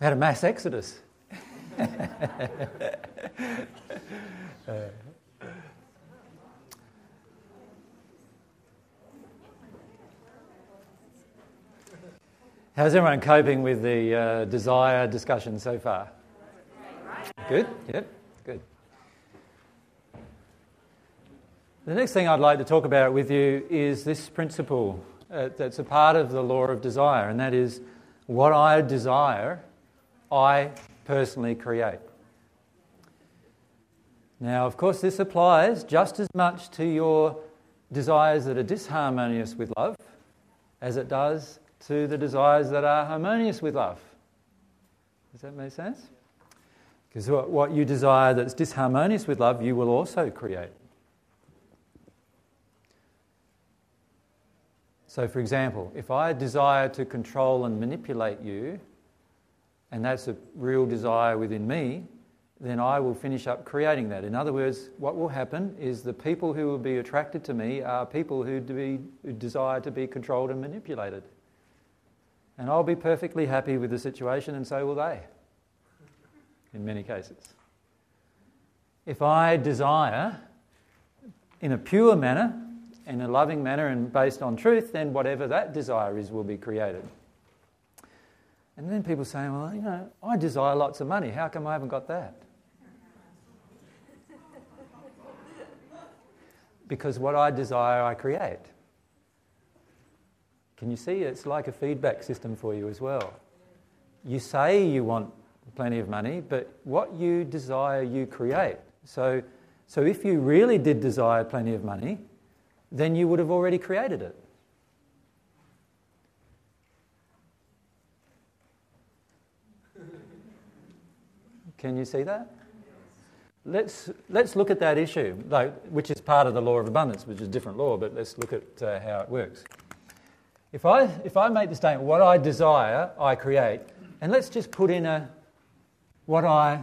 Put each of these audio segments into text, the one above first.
We had a mass exodus. how's everyone coping with the uh, desire discussion so far? Good? Yep, good. The next thing I'd like to talk about with you is this principle uh, that's a part of the law of desire, and that is what I desire, I personally create. Now, of course, this applies just as much to your desires that are disharmonious with love as it does to the desires that are harmonious with love. Does that make sense? Because what you desire that's disharmonious with love, you will also create. So, for example, if I desire to control and manipulate you, and that's a real desire within me, then I will finish up creating that. In other words, what will happen is the people who will be attracted to me are people who, be, who desire to be controlled and manipulated. And I'll be perfectly happy with the situation, and so will they, in many cases. If I desire, in a pure manner, in a loving manner, and based on truth, then whatever that desire is will be created. And then people say, well, you know, I desire lots of money. How come I haven't got that? because what I desire, I create. Can you see? It's like a feedback system for you as well. You say you want plenty of money, but what you desire, you create. So, so if you really did desire plenty of money, then you would have already created it. Can you see that? Let's, let's look at that issue, though, which is part of the law of abundance, which is a different law, but let's look at uh, how it works. If I, if I make the statement, what I desire, I create, and let's just put in a what I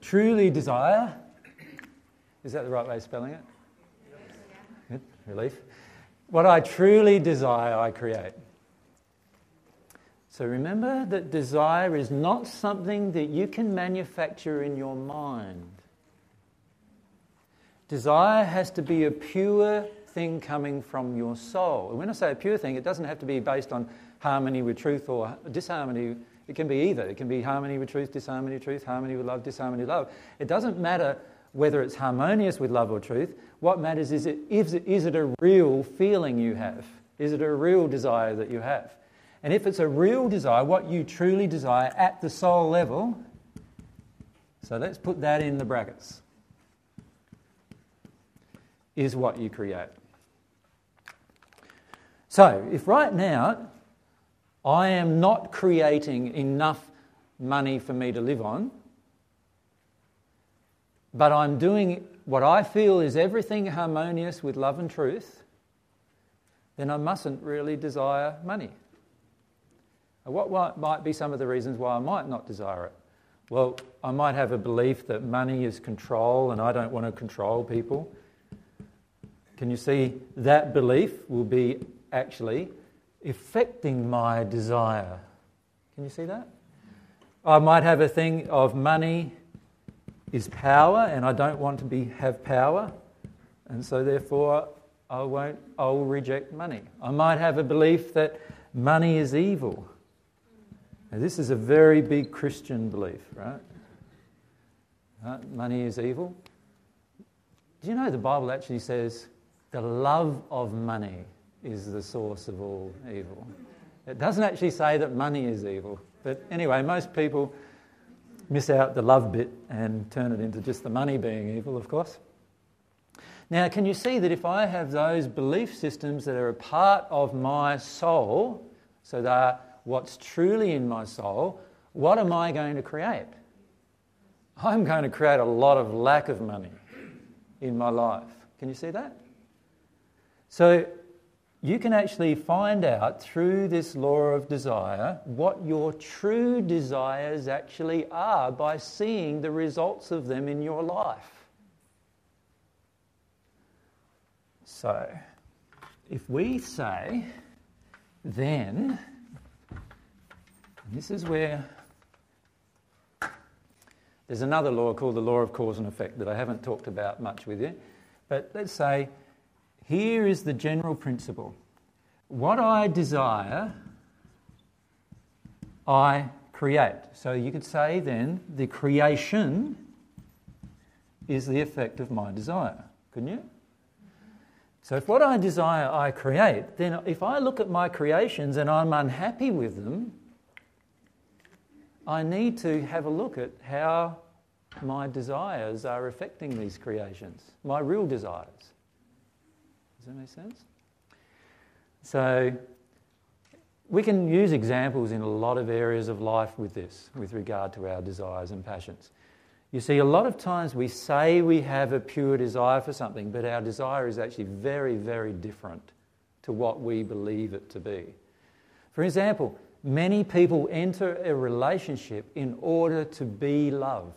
truly desire. Is that the right way of spelling it? Good. Relief. What I truly desire, I create. So remember that desire is not something that you can manufacture in your mind. Desire has to be a pure thing coming from your soul. And when I say a pure thing, it doesn't have to be based on harmony with truth or disharmony. It can be either. It can be harmony with truth, disharmony with truth, harmony with love, disharmony with love. It doesn't matter whether it's harmonious with love or truth. What matters is, it, is, it, is it a real feeling you have? Is it a real desire that you have? And if it's a real desire, what you truly desire at the soul level, so let's put that in the brackets, is what you create. So, if right now I am not creating enough money for me to live on, but I'm doing what I feel is everything harmonious with love and truth, then I mustn't really desire money. What might be some of the reasons why I might not desire it? Well, I might have a belief that money is control and I don't want to control people. Can you see that belief will be actually affecting my desire? Can you see that? I might have a thing of money is power and I don't want to be, have power, and so therefore I won't, I'll reject money. I might have a belief that money is evil now, this is a very big Christian belief, right? Money is evil. Do you know the Bible actually says the love of money is the source of all evil? It doesn't actually say that money is evil. But anyway, most people miss out the love bit and turn it into just the money being evil, of course. Now, can you see that if I have those belief systems that are a part of my soul, so they are what's truly in my soul, what am I going to create? I'm going to create a lot of lack of money in my life. Can you see that? So, you can actually find out through this law of desire what your true desires actually are by seeing the results of them in your life. So, if we say then, this is where there's another law called the law of cause and effect that I haven't talked about much with you. But let's say here is the general principle what I desire, I create. So you could say then the creation is the effect of my desire, couldn't you? So if what I desire I create, then if I look at my creations and I'm unhappy with them, I need to have a look at how my desires are affecting these creations, my real desires. Does that make sense? So, we can use examples in a lot of areas of life with this, with regard to our desires and passions. You see, a lot of times we say we have a pure desire for something, but our desire is actually very, very different to what we believe it to be. For example, many people enter a relationship in order to be loved.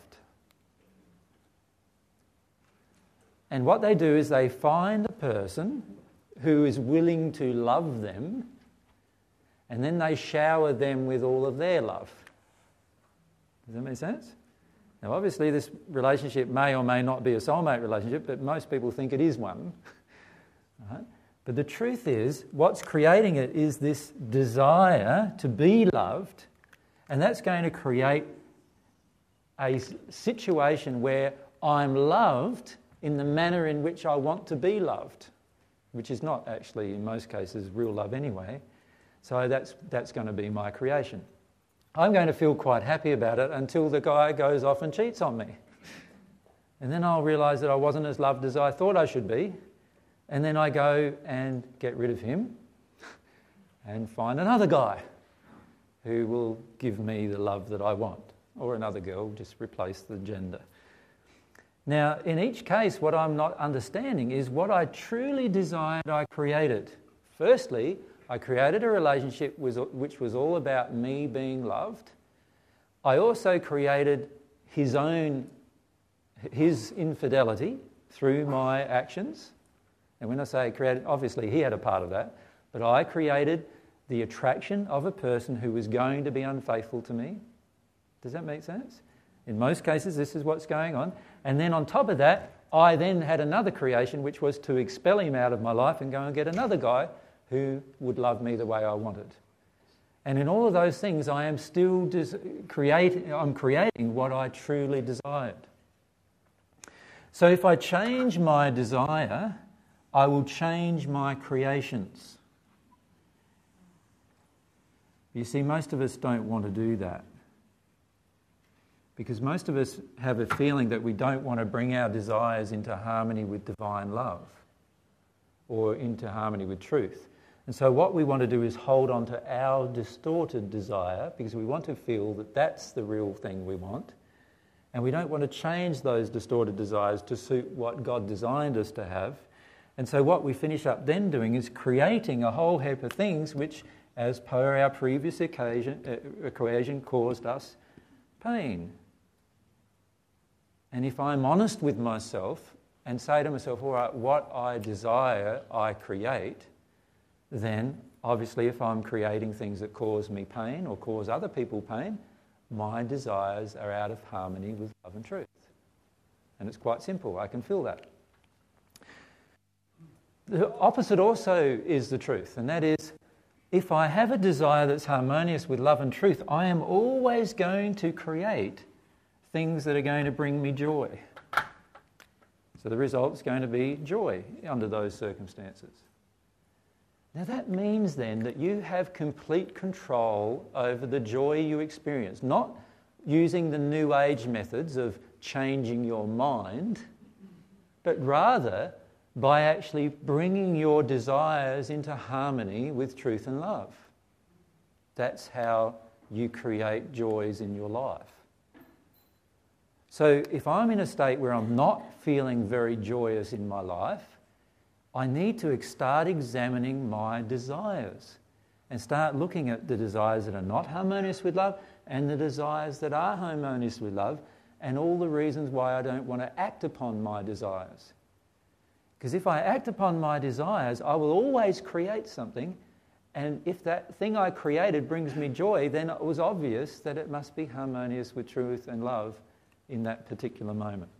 And what they do is they find a person who is willing to love them, and then they shower them with all of their love. Does that make sense? Now, obviously, this relationship may or may not be a soulmate relationship, but most people think it is one. right? But the truth is, what's creating it is this desire to be loved, and that's going to create a situation where I'm loved in the manner in which I want to be loved, which is not actually, in most cases, real love anyway. So that's, that's going to be my creation. I'm going to feel quite happy about it until the guy goes off and cheats on me. And then I'll realise that I wasn't as loved as I thought I should be. And then I go and get rid of him and find another guy who will give me the love that I want. Or another girl, just replace the gender. Now, in each case, what I'm not understanding is what I truly desired, I created. Firstly, I created a relationship which was all about me being loved. I also created his own, his infidelity through my actions. And when I say created, obviously he had a part of that. But I created the attraction of a person who was going to be unfaithful to me. Does that make sense? In most cases, this is what's going on. And then on top of that, I then had another creation, which was to expel him out of my life and go and get another guy who would love me the way I wanted. And in all of those things, I am still des- I'm creating what I truly desired. So if I change my desire, I will change my creations. You see, most of us don't want to do that. Because most of us have a feeling that we don't want to bring our desires into harmony with divine love or into harmony with truth. And so, what we want to do is hold on to our distorted desire because we want to feel that that's the real thing we want. And we don't want to change those distorted desires to suit what God designed us to have. And so, what we finish up then doing is creating a whole heap of things which, as per our previous occasion, uh, equation, caused us pain. And if I'm honest with myself and say to myself, all right, what I desire, I create, then obviously, if I'm creating things that cause me pain or cause other people pain, my desires are out of harmony with love and truth. And it's quite simple, I can feel that. The opposite also is the truth, and that is if I have a desire that's harmonious with love and truth, I am always going to create things that are going to bring me joy. So the result is going to be joy under those circumstances. Now, that means then that you have complete control over the joy you experience, not using the New Age methods of changing your mind, but rather by actually bringing your desires into harmony with truth and love. That's how you create joys in your life. So if I'm in a state where I'm not feeling very joyous in my life, I need to start examining my desires and start looking at the desires that are not harmonious with love and the desires that are harmonious with love and all the reasons why I don't want to act upon my desires. Because if I act upon my desires, I will always create something And if that thing I created brings me joy, then it was obvious that it must be harmonious with truth and love in that particular moment.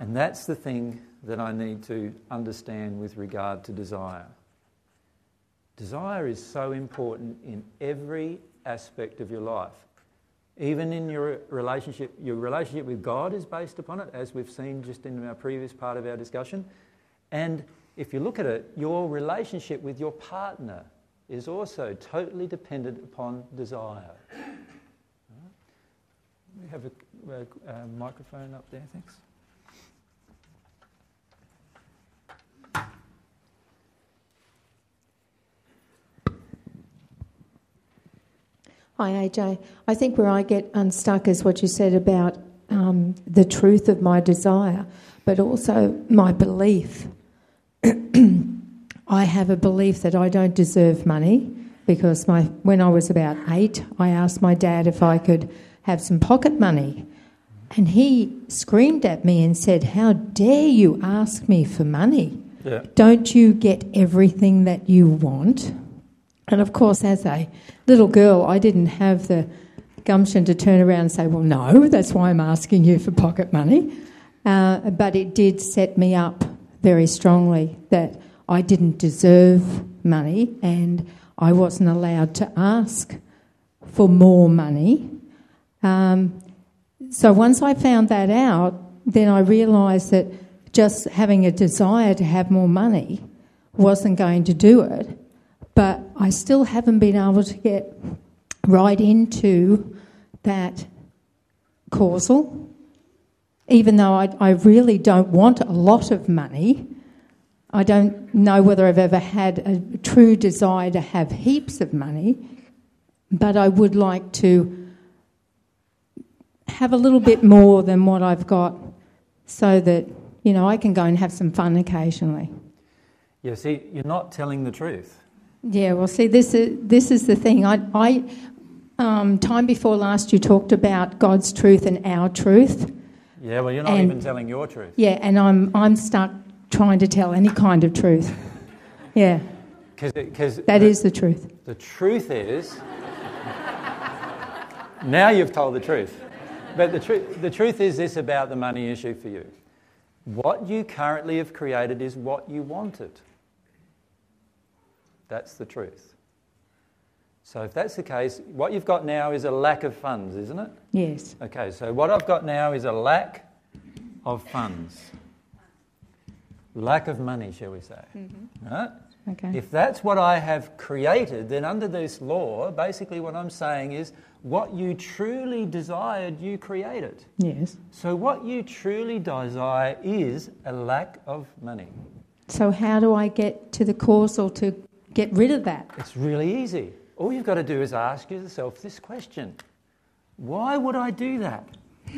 And that's the thing that I need to understand with regard to desire. Desire is so important in every aspect of your life. Even in your relationship, your relationship with God is based upon it, as we've seen just in our previous part of our discussion. And if you look at it, your relationship with your partner is also totally dependent upon desire. We have a, a, a microphone up there, thanks. Hi, AJ. I think where I get unstuck is what you said about um, the truth of my desire, but also my belief. I have a belief that I don't deserve money because my, when I was about eight, I asked my dad if I could have some pocket money. And he screamed at me and said, How dare you ask me for money? Yeah. Don't you get everything that you want? And of course, as a little girl, I didn't have the gumption to turn around and say, Well, no, that's why I'm asking you for pocket money. Uh, but it did set me up very strongly that I didn't deserve money and I wasn't allowed to ask for more money. Um, so once I found that out, then I realised that just having a desire to have more money wasn't going to do it but I still haven't been able to get right into that causal. Even though I, I really don't want a lot of money, I don't know whether I've ever had a true desire to have heaps of money, but I would like to have a little bit more than what I've got so that, you know, I can go and have some fun occasionally. Yeah, see, you're not telling the truth. Yeah, well, see, this is this is the thing. I, I um, time before last, you talked about God's truth and our truth. Yeah, well, you're not and, even telling your truth. Yeah, and I'm I'm stuck trying to tell any kind of truth. Yeah, because that the, is the truth. The truth is. now you've told the truth, but the truth the truth is this about the money issue for you. What you currently have created is what you wanted. That's the truth. So, if that's the case, what you've got now is a lack of funds, isn't it? Yes. Okay, so what I've got now is a lack of funds. Lack of money, shall we say. Mm-hmm. Right? Okay. If that's what I have created, then under this law, basically what I'm saying is what you truly desired, you created. Yes. So, what you truly desire is a lack of money. So, how do I get to the causal to get rid of that? It's really easy. All you've got to do is ask yourself this question Why would I do that?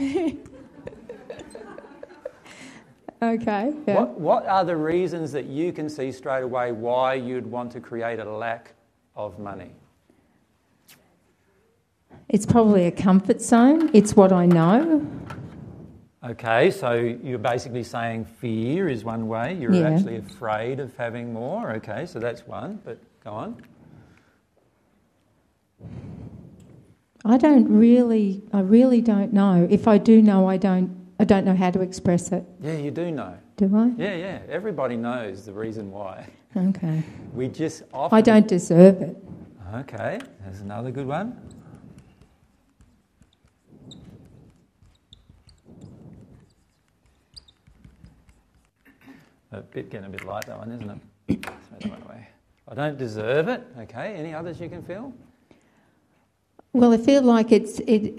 okay. Yeah. What, what are the reasons that you can see straight away why you'd want to create a lack of money? It's probably a comfort zone. It's what I know. Okay, so you're basically saying fear is one way. You're yeah. actually afraid of having more. Okay, so that's one, but go on. I don't really, I really don't know. If I do know, I don't, I don't know how to express it. Yeah, you do know. Do I? Yeah, yeah. Everybody knows the reason why. Okay. We just often. I don't deserve it. Okay, there's another good one. A bit getting a bit light that one, isn't it? Throw that away. I don't deserve it. Okay. Any others you can feel? Well, I feel like it's it.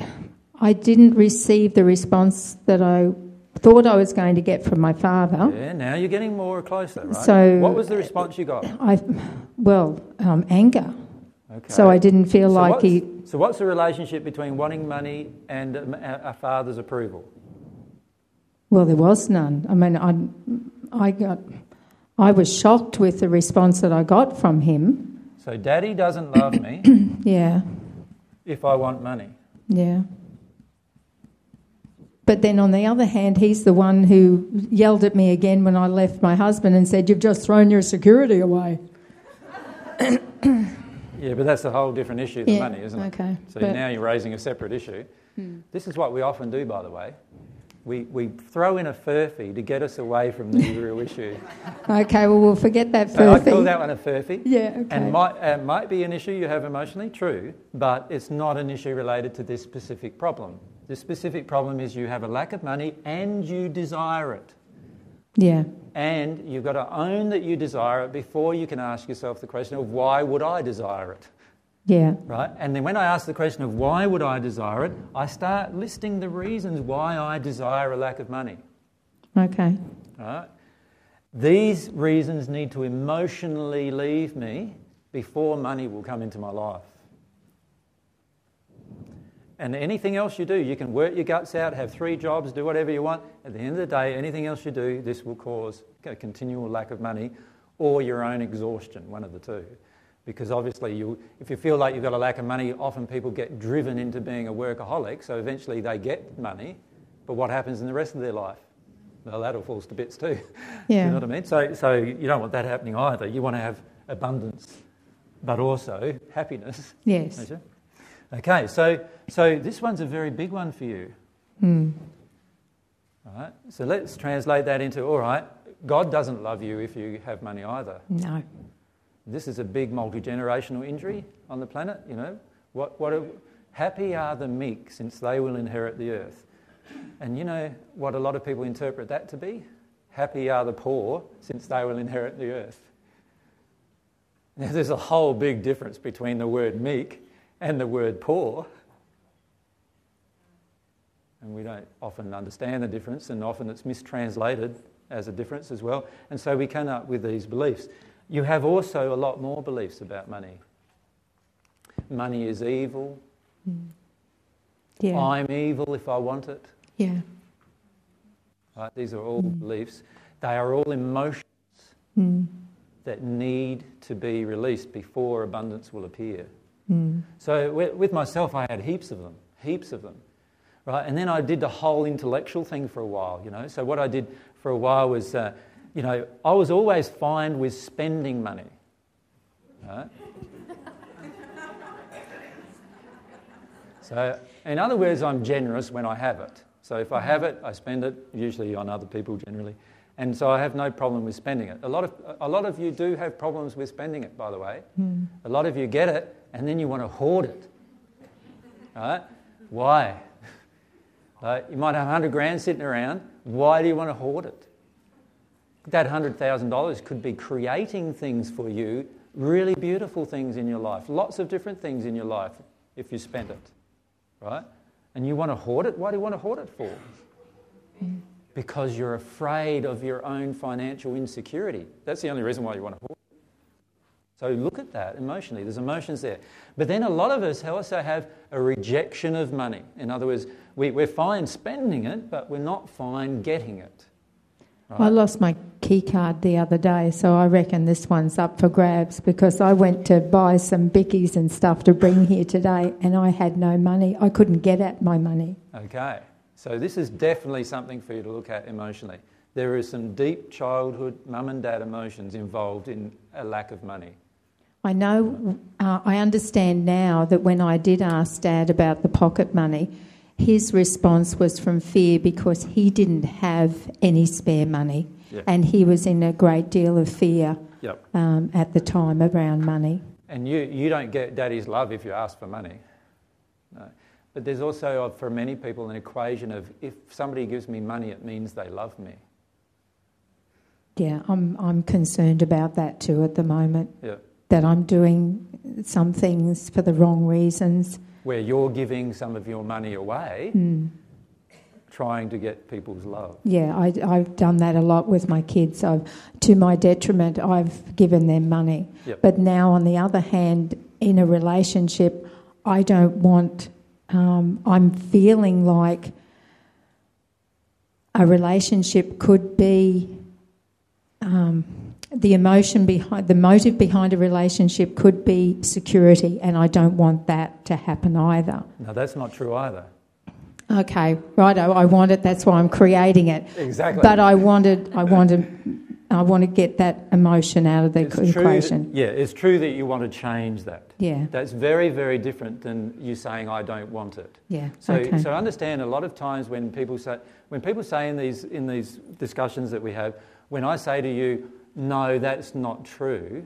I didn't receive the response that I thought I was going to get from my father. Yeah. Now you're getting more closer, right? So, what was the response you got? I, well, um, anger. Okay. So I didn't feel so like he. So what's the relationship between wanting money and a father's approval? Well, there was none. I mean, I I got, I was shocked with the response that I got from him. So, Daddy doesn't love me. yeah. If I want money. Yeah. But then on the other hand, he's the one who yelled at me again when I left my husband and said, You've just thrown your security away. Yeah, but that's a whole different issue than Yeah, money, isn't it? okay, So Hmm. now you're raising a separate issue. This is what we often do, by the way. We, we throw in a furphy to get us away from the real issue. Okay, well, we'll forget that So I call that one a furphy. Yeah, okay. And might, uh, might be an issue you have emotionally, true, but it's not an issue related to this specific problem. The specific problem is you have a lack of money and you desire it. yeah, And you've got to own that you desire it before you can ask yourself the question of why would I desire it? Yeah, Right? And then when I ask the question of why would I desire it, I start listing the reasons why I desire a lack of money. okay, Right? These reasons need to emotionally leave me before money will come into my life. And anything else you do, you can work your guts out, have three jobs, do whatever you want. At the end of the day, anything else you do, this will cause a continual lack of money or your own exhaustion, one of the two. Because obviously, you, if you feel like you've got a lack of money, often people get driven into being a workaholic, so eventually they get money, but what happens in the rest of their life? Well, that all falls to bits too. Yeah. you know what I mean? So, so you don't want that happening either. You want to have abundance, but also happiness. yes? Okay, so, so this one's a very big one for you. Hmm. All right, so let's translate that into all right, God doesn't love you if you have money either. no, This is a big multi generational injury on the planet, you know. What, what are, happy are the meek, since they will inherit the earth. And you know what a lot of people interpret that to be? Happy are the poor, since they will inherit the earth. Now, there's a whole big difference between the word meek and the word poor. And we don't often understand the difference, and often it's mistranslated as a difference as well. And so we come up with these beliefs. You have also a lot more beliefs about money. Money is evil. yeah, I'm evil if I want it. yeah, Right? These are all beliefs. They are all emotions mm. that need to be released before abundance will appear. Mm. So with with myself, I had heaps of them, heaps of them, right? And then I did the whole intellectual thing for a while, you know. So what I did for a while was, uh, you know, I was always fine with spending money, right? so in other words, I'm generous when I have it. So if I have it, I spend it, usually on other people generally. And so I have no problem with spending it. A lot of, a lot of you do have problems with spending it, by the way. Hmm. A lot of you get it and then you want to hoard it. Right? Why? Right? You might have 100 grand sitting around. Why do you want to hoard it? That $100,000 could be creating things for you, really beautiful things in your life, lots of different things in your life if you spend it. Right? And you want to hoard it? Why do you want to hoard it for? Because you're afraid of your own financial insecurity. That's the only reason why you want to hoard. it. So look at that emotionally. There's emotions there. But then a lot of us also have a rejection of money. In other words, we, we're fine spending it, but we're not fine getting it. I lost my key card the other day, so I reckon this one's up for grabs because I went to buy some bickies and stuff to bring here today and I had no money. I couldn't get at my money. Okay. So this is definitely something for you to look at emotionally. There is some deep childhood mum and dad emotions involved in a lack of money. I know, uh, I understand now that when I did ask Dad about the pocket money, his response was from fear because he didn't have any spare money Yeah. and he was in a great deal of fear Yep. um, at the time around money. And you, you don't get daddy's love if you ask for money. No. But there's also, uh, for many people, an equation of if somebody gives me money, it means they love me. Yeah, I'm, I'm concerned about that too at the moment, Yeah. that I'm doing some things for the wrong reasons. Where you're giving some of your money away, Mm. trying to get people's love. Yeah, I, I've done that a lot with my kids. I've, to my detriment, I've given them money. Yep. But now, on the other hand, in a relationship, I don't want, um, I'm feeling like a relationship could be um, the emotion behind, the motive behind a relationship could be security, and I don't want that to happen either. No, that's not true either. Okay, right. I, I want it. That's why I'm creating it. Exactly. But I wanted, I wanted I want to get that emotion out of the It's true that- equation. yeah, it's true that you want to change that. Yeah, That's very, very different than you saying, I don't want it. yeah. So, okay. so understand a lot of times when people say, when people say in these, in these discussions that we have, when I say to you, no, that's not true,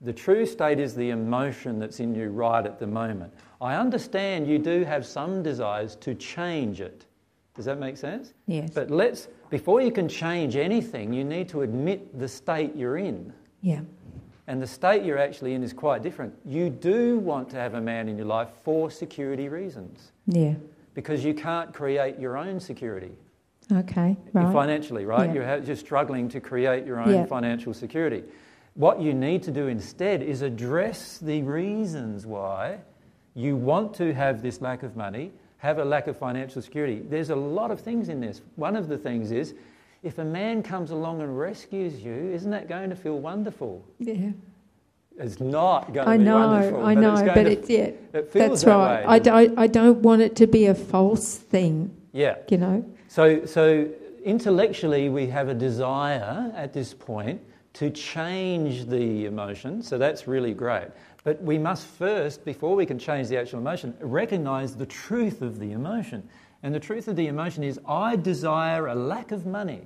the true state is the emotion that's in you right at the moment. I understand you do have some desires to change it. Does that make sense? yes. But let's, before you can change anything, you need to admit the state you're in. yeah. And the state you're actually in is quite different. You do want to have a man in your life for security reasons Yeah. because you can't create your own security Okay. Right. financially, right? Yeah. You're, you're struggling to create your own Yeah. financial security. What you need to do instead is address the reasons why you want to have this lack of money, have a lack of financial security. There's a lot of things in this. One of the things is if a man comes along and rescues you, isn't that going to feel wonderful? yeah. It's not going to I be know. wonderful. I but know. it's going But to, it's yeah. it feels That's that right. way. I don't. I don't want it to be a false thing. Yeah. You know. So, so intellectually, we have a desire at this point to change the emotion. So that's really great. But we must first, before we can change the actual emotion, recognize the truth of the emotion. And the truth of the emotion is I desire a lack of money.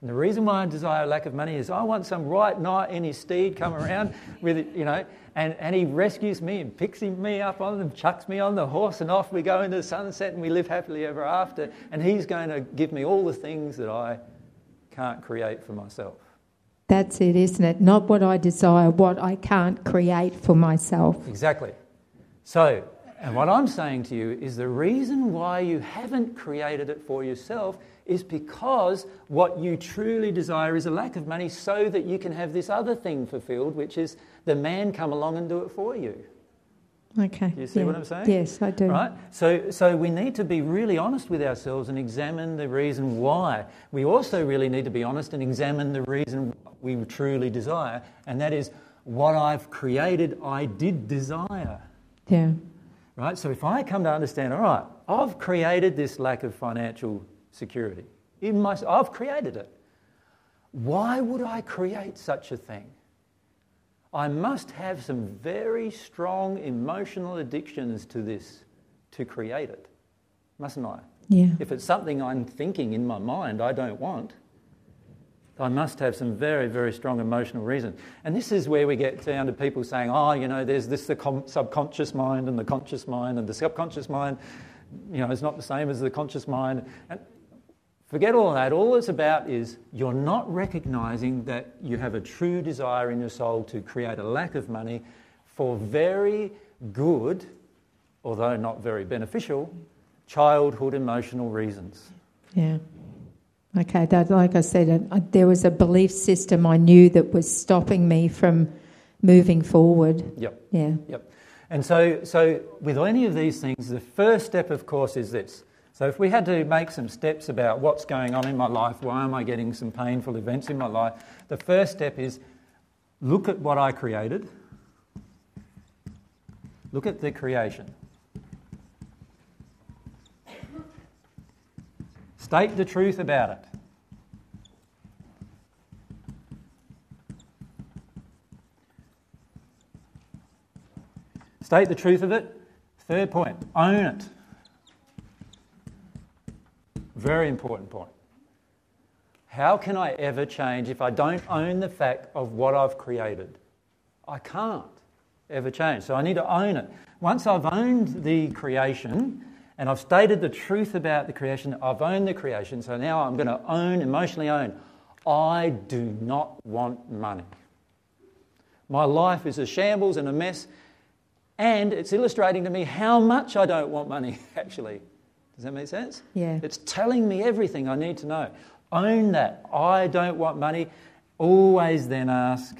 And the reason why I desire a lack of money is I want some right knight in his steed come around with it, you know, and, and he rescues me and picks me up on and chucks me on the horse and off we go into the sunset and we live happily ever after. And he's going to give me all the things that I can't create for myself. That's it, isn't it? Not what I desire, what I can't create for myself. Exactly. So, and what I'm saying to you is the reason why you haven't created it for yourself is because what you truly desire is a lack of money so that you can have this other thing fulfilled, which is the man come along and do it for you. Okay. Do you see yeah. what I'm saying? Yes, I do. Right? So, so we need to be really honest with ourselves and examine the reason why. We also really need to be honest and examine the reason we truly desire, and that is what I've created, I did desire. Yeah. Right? So if I come to understand, all right, I've created this lack of financial security. In my, I've created it. Why would I create such a thing? I must have some very strong emotional addictions to this to create it, mustn't I? Yeah. If it's something I'm thinking in my mind I don't want, I must have some very, very strong emotional reason. And this is where we get down to people saying, oh, you know, there's this the com- subconscious mind and the conscious mind, and the subconscious mind, you know, is not the same as the conscious mind. And forget all that. All it's about is you're not recognizing that you have a true desire in your soul to create a lack of money for very good, although not very beneficial, childhood emotional reasons. Yeah. Okay, that, like I said, there was a belief system I knew that was stopping me from moving forward. Yep. Yeah. Yep. And so, so with any of these things, the first step, of course, is this. So if we had to make some steps about what's going on in my life, why am I getting some painful events in my life, the first step is look at what I created. Look at the creation. State the truth about it. State the truth of it. Third point, own it. Very important point. How can I ever change if I don't own the fact of what I've created? I can't ever change. So I need to own it. Once I've owned the creation and I've stated the truth about the creation, I've owned the creation. So now I'm going to own, emotionally own. I do not want money. My life is a shambles and a mess, and it's illustrating to me how much I don't want money, actually. Does that make sense? Yeah. It's telling me everything I need to know. Own that. I don't want money. Always then ask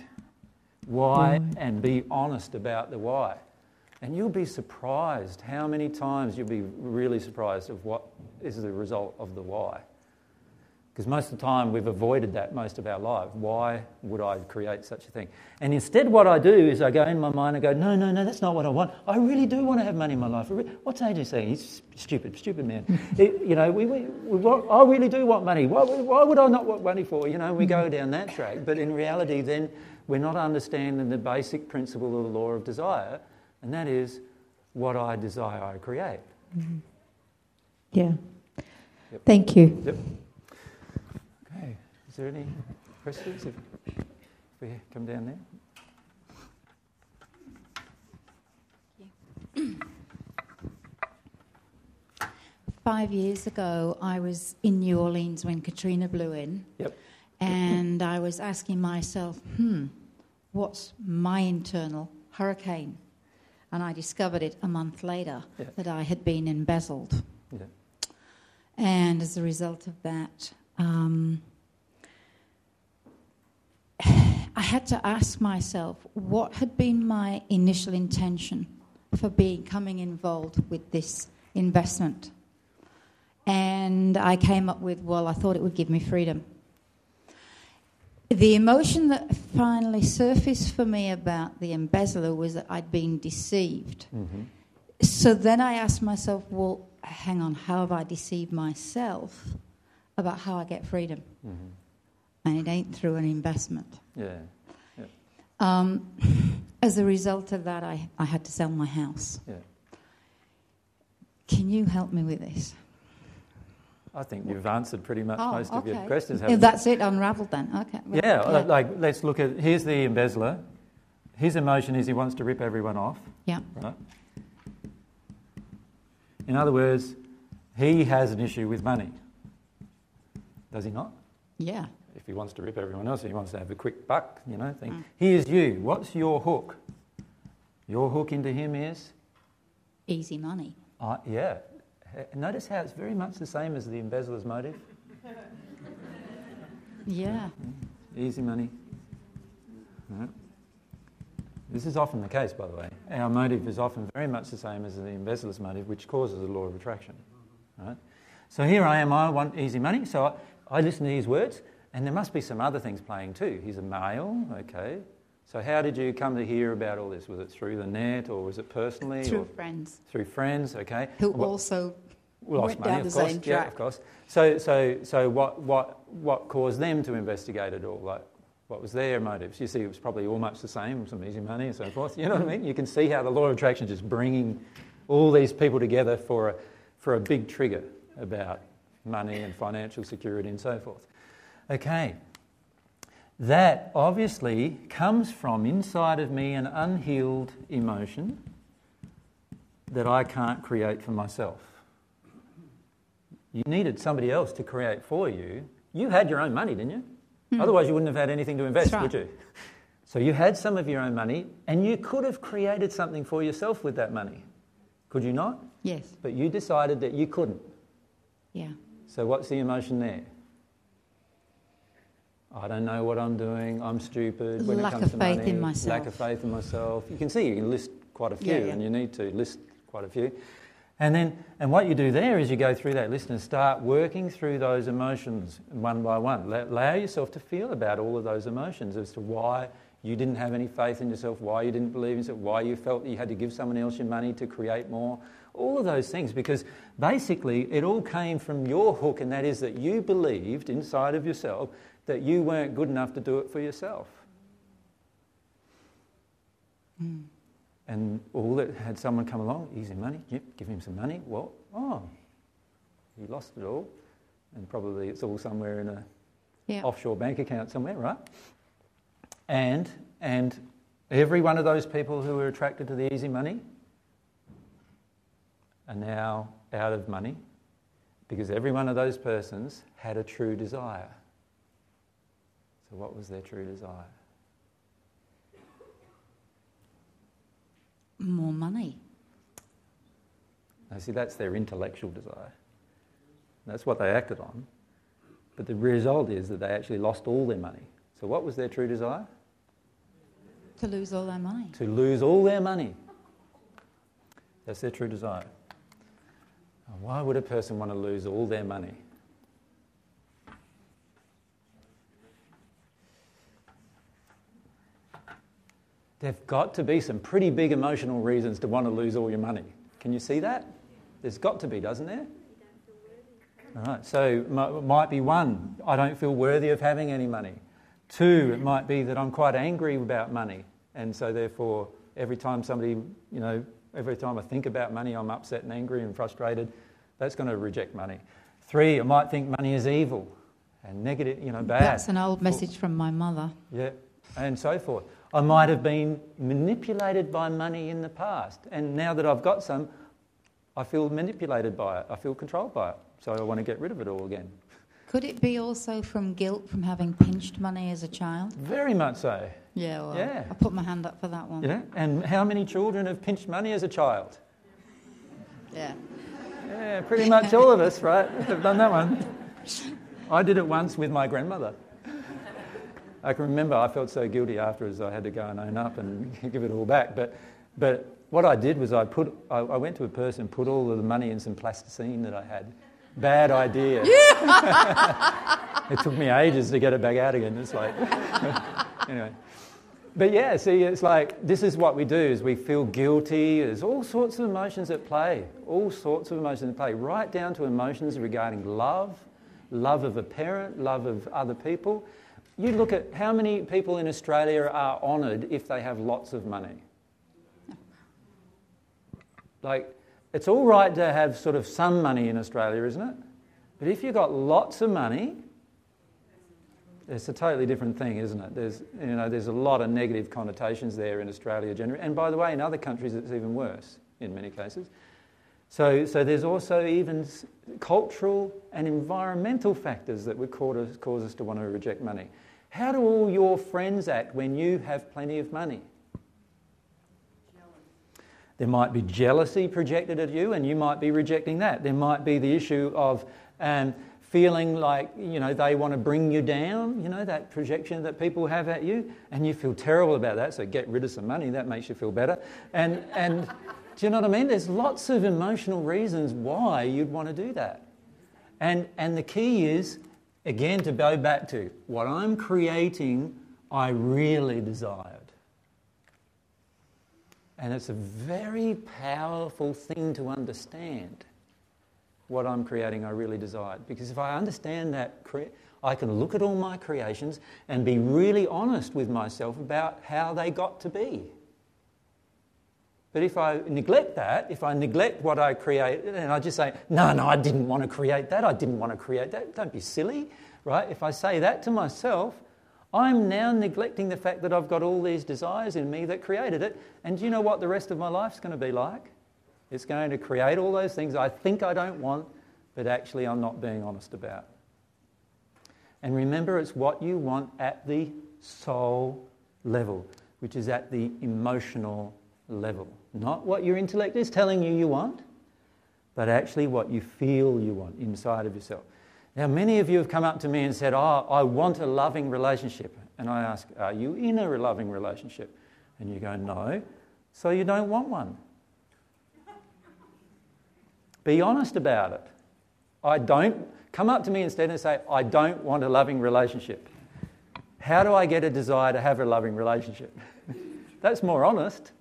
why Why? and be honest about the why. And you'll be surprised how many times you'll be really surprised of what is the result of the why. Because most of the time we've avoided that most of our life. Why would I create such a thing? And instead, what I do is I go in my mind and go, no, no, no, that's not what I want. I really do want to have money in my life. What's AJ saying? He's stupid, stupid man. it, you know, we, we, we want, I really do want money. Why, why would I not want money for? You know, we go down that track. But in reality, then we're not understanding the basic principle of the law of desire, and that is what I desire, I create. Mm-hmm. Yeah. Yep. Thank you. Yep. Is there any questions? If, we come down there. Five years ago, I was in New Orleans when Katrina blew in. Yep. And I was asking myself, hmm, what's my internal hurricane? And I discovered it a month later yeah. that I had been embezzled. Yeah. And as a result of that, um, I had to ask myself what had been my initial intention for becoming involved with this investment. And I came up with, well, I thought it would give me freedom. The emotion that finally surfaced for me about the embezzler was that I'd been deceived. Mm-hmm. So then I asked myself, well, hang on, how have I deceived myself about how I get freedom? Mm-hmm and it ain't through an investment. Yeah. yeah. Um, as a result of that, I, I had to sell my house. Yeah. Can you help me with this? I think you've answered pretty much oh, most okay. of your questions. If that's it, unravelled then. Okay. Well, yeah, yeah, like let's look at here's the embezzler. His emotion is he wants to rip everyone off. Yeah. Right. In other words, he has an issue with money. Does he not? Yeah if he wants to rip everyone else, he wants to have a quick buck, you know. thing. mm. here's you. What's your hook? Your hook into him is easy money. Uh, yeah. Notice how it's very much the same as the embezzler's motive. yeah. Easy money. Right. This is often the case, by the way. Our motive is often very much the same as the embezzler's motive, which causes the law of attraction. Right? So here I am, I want easy money. So I, I listen to these words. And there must be some other things playing too. He's a male, okay. So how did you come to hear about all this? Was it through the net or was it personally? Through friends. Through friends, okay. Who what, also lost money, of course. Yeah, of course. So, so, so what, what, what caused them to investigate it all? Like, what was their motives? You see, it was probably almost the same, some easy money and so forth. You know what I mean? You can see how the law of attraction is just bringing all these people together for a, for a big trigger about money and financial security and so forth. Okay. That obviously comes from inside of me an unhealed emotion that I can't create for myself. You needed somebody else to create for you. You had your own money, didn't you? Mm. Otherwise, you wouldn't have had anything to invest, right. would you? So you had some of your own money, and you could have created something for yourself with that money. Could you not? Yes. But you decided that you couldn't. Yeah. So what's the emotion there? I don't know what I'm doing. I'm stupid. When lack it comes of to faith money, in myself. Lack of faith in myself. You can see you can list quite a few, yeah, yeah. and you need to list quite a few. And then, and what you do there is you go through that list and start working through those emotions one by one. Allow yourself to feel about all of those emotions as to why you didn't have any faith in yourself, why you didn't believe in yourself, why you felt that you had to give someone else your money to create more. All of those things, because basically it all came from your hook, and that is that you believed inside of yourself that you weren't good enough to do it for yourself. Mm. And all that had someone come along, easy money, yep, give him some money. Well, oh, he lost it all, and probably it's all somewhere in a yeah. offshore bank account somewhere, right? And and every one of those people who were attracted to the easy money are now out of money because every one of those persons had a true desire. So, what was their true desire? More money. Now, see, that's their intellectual desire. That's what they acted on. But the result is that they actually lost all their money. So, what was their true desire? To lose all their money. To lose all their money. That's their true desire. Why would a person want to lose all their money? There've got to be some pretty big emotional reasons to want to lose all your money. Can you see that? There's got to be, doesn't there? All right, so it might be one, I don't feel worthy of having any money. Two, it might be that I'm quite angry about money, and so therefore, every time somebody, you know, every time I think about money, I'm upset and angry and frustrated. That's going to reject money. Three, I might think money is evil and negative, you know, bad. That's an old message from my mother. Yeah, and so forth. I might have been manipulated by money in the past, and now that I've got some, I feel manipulated by it. I feel controlled by it. So I want to get rid of it all again. Could it be also from guilt from having pinched money as a child? Very much so. Yeah, well, Yeah. I put my hand up for that one. Yeah, and how many children have pinched money as a child? Yeah. Yeah, pretty much all of us, right? Have done that one. I did it once with my grandmother. I can remember I felt so guilty afterwards I had to go and own up and give it all back. But, but what I did was I, put, I, I went to a person, put all of the money in some plasticine that I had. Bad idea. Yeah. it took me ages to get it back out again. It's like, anyway. But yeah, see, it's like this is what we do: is we feel guilty. There's all sorts of emotions at play. All sorts of emotions at play, right down to emotions regarding love, love of a parent, love of other people. You look at how many people in Australia are honoured if they have lots of money. Like, it's all right to have sort of some money in Australia, isn't it? But if you've got lots of money, it's a totally different thing, isn't it? There's, you know, there's a lot of negative connotations there in Australia generally. And by the way, in other countries, it's even worse in many cases. So, so there's also even cultural and environmental factors that would cause us, cause us to want to reject money. How do all your friends act when you have plenty of money? There might be jealousy projected at you, and you might be rejecting that. There might be the issue of um, feeling like you know they want to bring you down. You know that projection that people have at you, and you feel terrible about that. So get rid of some money. That makes you feel better. And and do you know what I mean? There's lots of emotional reasons why you'd want to do that. And and the key is again to go back to what I'm creating. I really desired. And it's a very powerful thing to understand what I'm creating I really desired. Because if I understand that, I can look at all my creations and be really honest with myself about how they got to be. But if I neglect that, if I neglect what I create, and I just say, no, no, I didn't want to create that, I didn't want to create that, don't be silly, right? If I say that to myself, I'm now neglecting the fact that I've got all these desires in me that created it. And do you know what the rest of my life's going to be like? It's going to create all those things I think I don't want, but actually I'm not being honest about. And remember, it's what you want at the soul level, which is at the emotional level. Not what your intellect is telling you you want, but actually what you feel you want inside of yourself. Now, many of you have come up to me and said, Oh, I want a loving relationship. And I ask, Are you in a loving relationship? And you go, No. So you don't want one. Be honest about it. I don't. Come up to me instead and say, I don't want a loving relationship. How do I get a desire to have a loving relationship? That's more honest.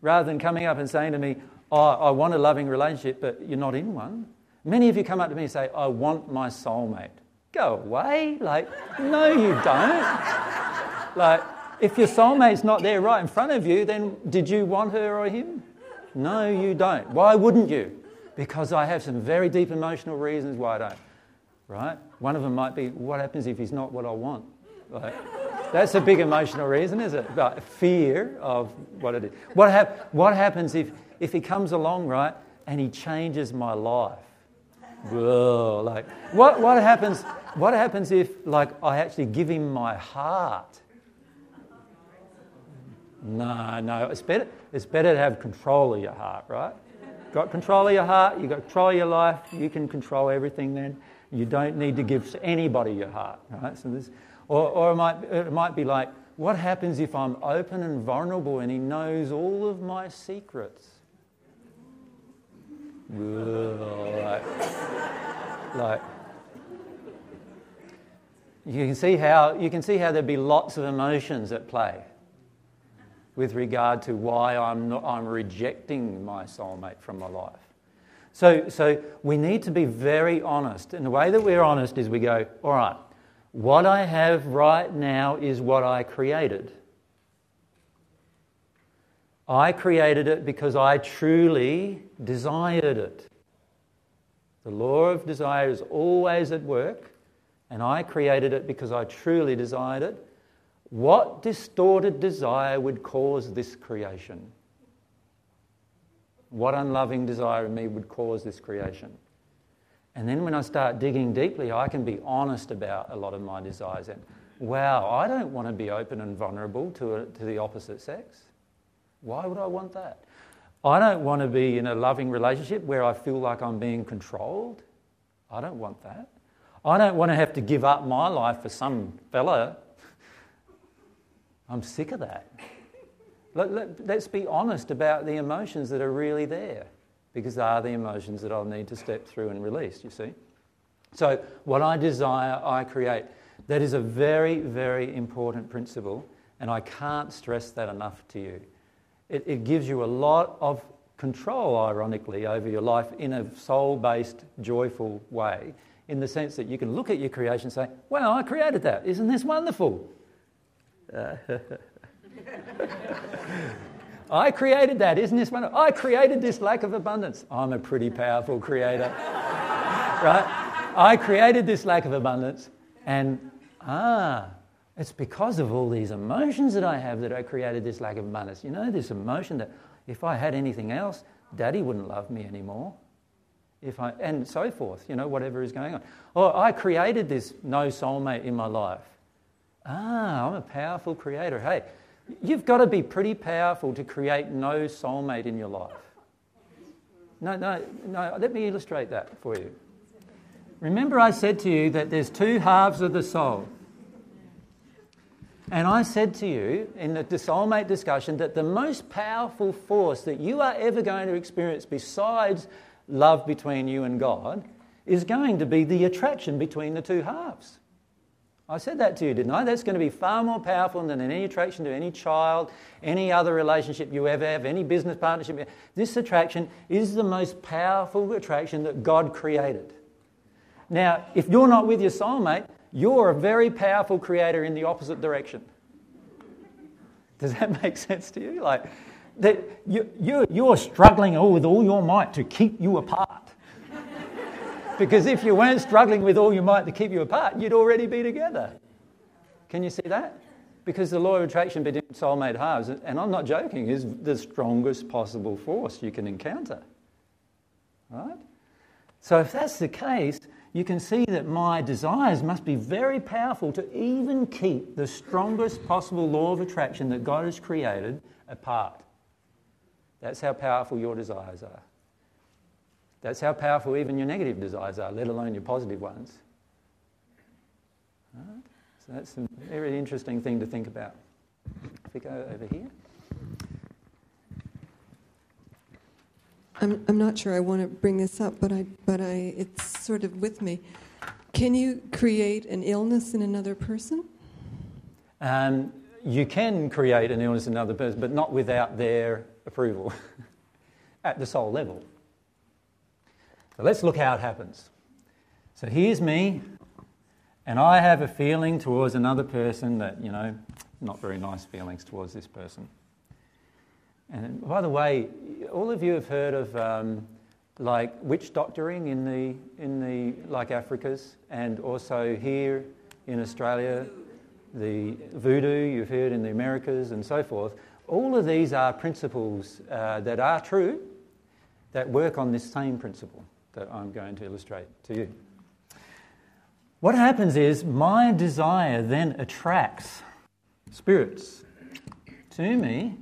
Rather than coming up and saying to me, oh, I want a loving relationship, but you're not in one. Many of you come up to me and say, I want my soulmate. Go away. Like, no, you don't. like, if your soulmate's not there right in front of you, then did you want her or him? No, you don't. Why wouldn't you? Because I have some very deep emotional reasons why I don't. Right? One of them might be, what happens if he's not what I want? Like, that's a big emotional reason, is it? But fear of what it is. What, hap- what happens if, if he comes along, right, and he changes my life? Whoa, like, what, what, happens, what happens if, like, I actually give him my heart? No, no, it's better, it's better to have control of your heart, right? Got control of your heart, you've got control of your life, you can control everything then. You don't need to give anybody your heart, right? So this, or, or it, might, it might be like, what happens if I'm open and vulnerable and he knows all of my secrets? like, like, you can see how you can see how there'd be lots of emotions at play with regard to why I'm, not, I'm rejecting my soulmate from my life. So, so we need to be very honest. And the way that we're honest is we go, all right, what I have right now is what I created. I created it because I truly desired it. The law of desire is always at work, and I created it because I truly desired it. What distorted desire would cause this creation? What unloving desire in me would cause this creation? And then when I start digging deeply, I can be honest about a lot of my desires. And wow, I don't want to be open and vulnerable to, a, to the opposite sex. Why would I want that? I don't want to be in a loving relationship where I feel like I'm being controlled. I don't want that. I don't want to have to give up my life for some fella. I'm sick of that. Let, let, let's be honest about the emotions that are really there because they are the emotions that I'll need to step through and release, you see. So, what I desire, I create. That is a very, very important principle, and I can't stress that enough to you. It, it gives you a lot of control, ironically, over your life in a soul based, joyful way, in the sense that you can look at your creation and say, Wow, I created that. Isn't this wonderful? Uh, I created that. Isn't this wonderful? I created this lack of abundance. I'm a pretty powerful creator. right? I created this lack of abundance, and ah, it's because of all these emotions that I have that I created this lack of abundance. You know, this emotion that if I had anything else, daddy wouldn't love me anymore. If I, and so forth, you know, whatever is going on. Or I created this no soulmate in my life. Ah, I'm a powerful creator. Hey, you've got to be pretty powerful to create no soulmate in your life. No, no, no, let me illustrate that for you. Remember, I said to you that there's two halves of the soul. And I said to you in the soulmate discussion that the most powerful force that you are ever going to experience besides love between you and God is going to be the attraction between the two halves. I said that to you, didn't I? That's going to be far more powerful than any attraction to any child, any other relationship you ever have, any business partnership. This attraction is the most powerful attraction that God created. Now, if you're not with your soulmate, you're a very powerful creator in the opposite direction. Does that make sense to you? Like, that you, you, you're struggling with all your might to keep you apart. Because if you weren't struggling with all your might to keep you apart, you'd already be together. Can you see that? Because the law of attraction between soulmate halves, and I'm not joking, is the strongest possible force you can encounter. Right? So if that's the case, you can see that my desires must be very powerful to even keep the strongest possible law of attraction that God has created apart. That's how powerful your desires are. That's how powerful even your negative desires are, let alone your positive ones. Right? So that's a very interesting thing to think about. If we go over here. I'm, I'm not sure I want to bring this up, but I but I it's sort of with me. Can you create an illness in another person? Um, you can create an illness in another person, but not without their approval at the soul level. So let's look how it happens. So here's me, and I have a feeling towards another person that, you know, not very nice feelings towards this person. And by the way, all of you have heard of um, like witch doctoring in the in the like Africa's, and also here in Australia, the voodoo you've heard in the Americas and so forth. All of these are principles uh, that are true, that work on this same principle that I'm going to illustrate to you. What happens is my desire then attracts spirits to me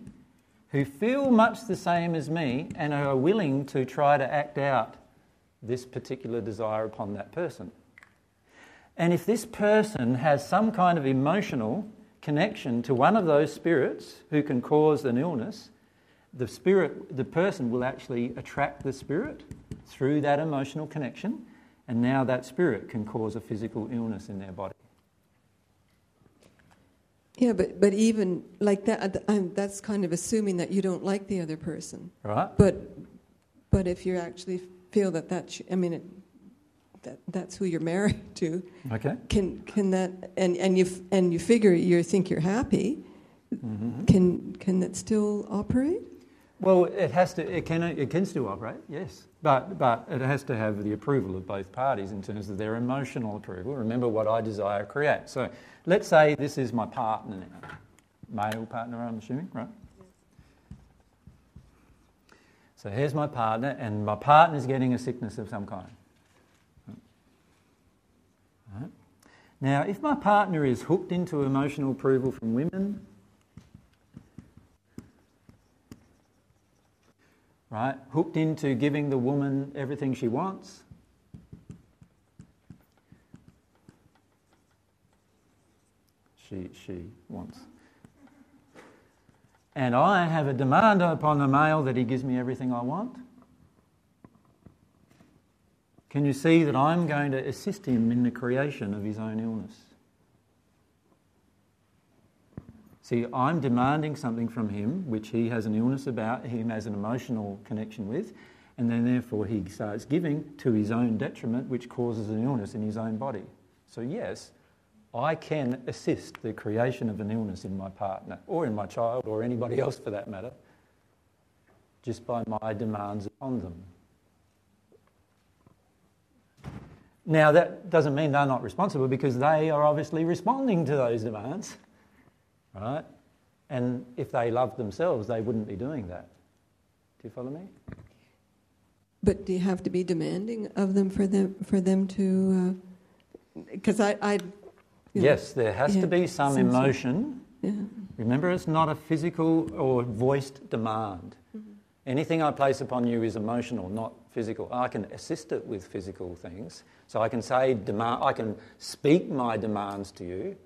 who feel much the same as me and are willing to try to act out this particular desire upon that person. And if this person has some kind of emotional connection to one of those spirits who can cause an illness, the spirit, the person will actually attract the spirit through that emotional connection, and now that spirit can cause a physical illness in their body. Yeah, but but even like that, I'm, that's kind of assuming that you don't like the other person. Right? But but if you actually feel that that I mean, it, that that's who you're married to, Okay. can can that and and you and you figure you think you're happy, hmm can can that still operate? Well, it has to. It can. It can still operate. Yes, but but it has to have the approval of both parties in terms of their emotional approval. Remember what I desire create. So, let's say this is my partner now, male partner. I'm assuming, right? So here's my partner, and my partner's getting a sickness of some kind. Right. Now, if my partner is hooked into emotional approval from women, right? Hooked into giving the woman everything she wants. She, she wants. And I have a demand upon the male that he gives me everything I want. Can you see that I'm going to assist him in the creation of his own illness? See, I'm demanding something from him which he has an illness about, he has an emotional connection with, and then therefore he starts giving to his own detriment, which causes an illness in his own body. So, yes, I can assist the creation of an illness in my partner, or in my child, or anybody else for that matter, just by my demands upon them. Now, that doesn't mean they're not responsible because they are obviously responding to those demands, right? And if they loved themselves, they wouldn't be doing that. Do you follow me? But do you have to be demanding of them for them for them to? Because I, I you know, Yes, there has yeah, to be some some sort- emotion. yeah. Remember, it's not a physical or voiced demand. Mm-hmm. Anything I place upon you is emotional, not physical. I can assist it with physical things. So I can say demand, I can speak my demands to you,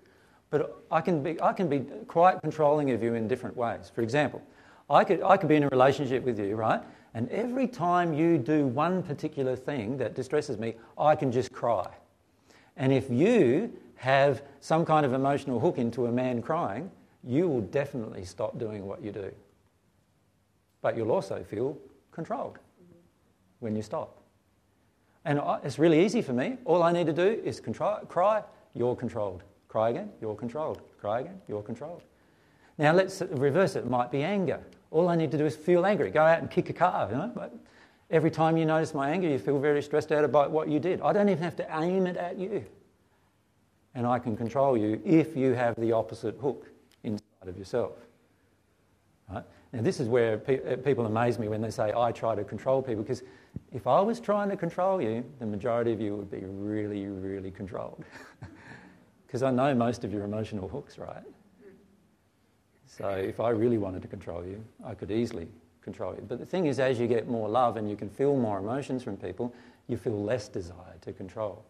but I can be, I can be quite controlling of you in different ways. For example, I could, I could be in a relationship with you, right? And every time you do one particular thing that distresses me, I can just cry. And if you have some kind of emotional hook into a man crying, you will definitely stop doing what you do. But you'll also feel controlled when you stop. And I, it's really easy for me. All I need to do is contri- cry, you're controlled. Cry again, you're controlled. Cry again, you're controlled. Now let's reverse it. It might be anger. All I need to do is feel angry. Go out and kick a car, you know. But every time you notice my anger, you feel very stressed out about what you did. I don't even have to aim it at you. And I can control you if you have the opposite hook inside of yourself. Right? Now, this is where pe- uh, people amaze me when they say, I try to control people, because if I was trying to control you, the majority of you would be really, really controlled. Because I know most of your emotional hooks, right? So if I really wanted to control you, I could easily control you. But the thing is, as you get more love and you can feel more emotions from people, you feel less desire to control.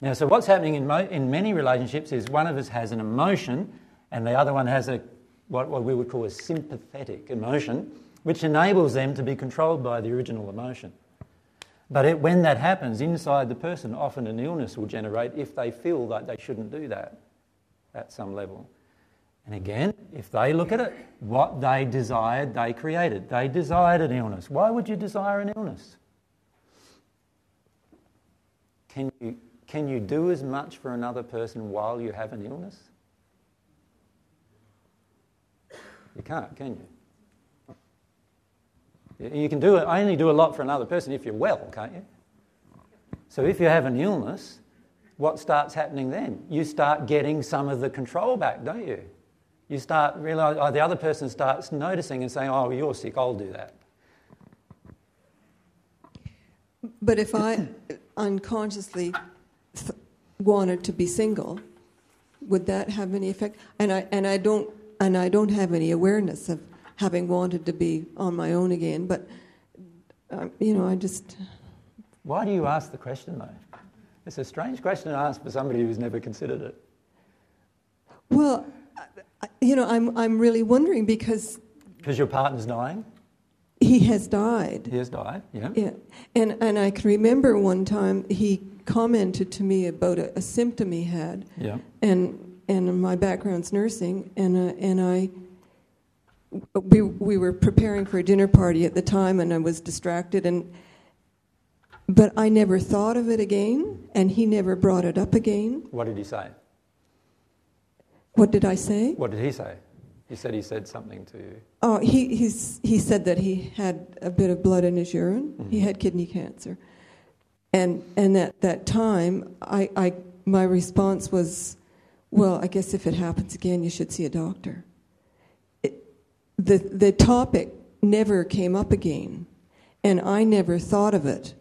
Now, so what's happening in, mo- in many relationships is one of us has an emotion and the other one has a, what, what we would call a sympathetic emotion, which enables them to be controlled by the original emotion. But it, when that happens inside the person, often an illness will generate if they feel that they shouldn't do that at some level. And again, if they look at it, what they desired, they created. They desired an illness. Why would you desire an illness? Can you, can you do as much for another person while you have an illness? You can't, can you? You- can do it, I only do a lot for another person if you're well, can't you? So if you have an illness, what starts happening then? You start getting some of the control back, don't you? You start realize oh, the other person starts noticing and saying, "Oh, you're sick. I'll do that." But if I unconsciously th- wanted to be single, would that have any effect? And I and I don't and I don't have any awareness of having wanted to be on my own again. But um, you know, I just Why do you ask the question though? It's a strange question to ask for somebody who's never considered it. well, you know, I'm I'm really wondering because Because your partner's dying. he has died. He has died. Yeah. Yeah, and and I can remember one time he commented to me about a, a symptom he had, Yeah. and and my background's nursing, and uh, and I. We, we were preparing for a dinner party at the time, and I was distracted, and but I never thought of it again, and he never brought it up again. What did he say? What did I say? What did he say? He said he said something to you. Oh, he, he's, he said that he had a bit of blood in his urine. Mm-hmm. He had kidney cancer. And, and at that time, I, I, my response was, well, I guess if it happens again, you should see a doctor. The, the topic never came up again, and I never thought of it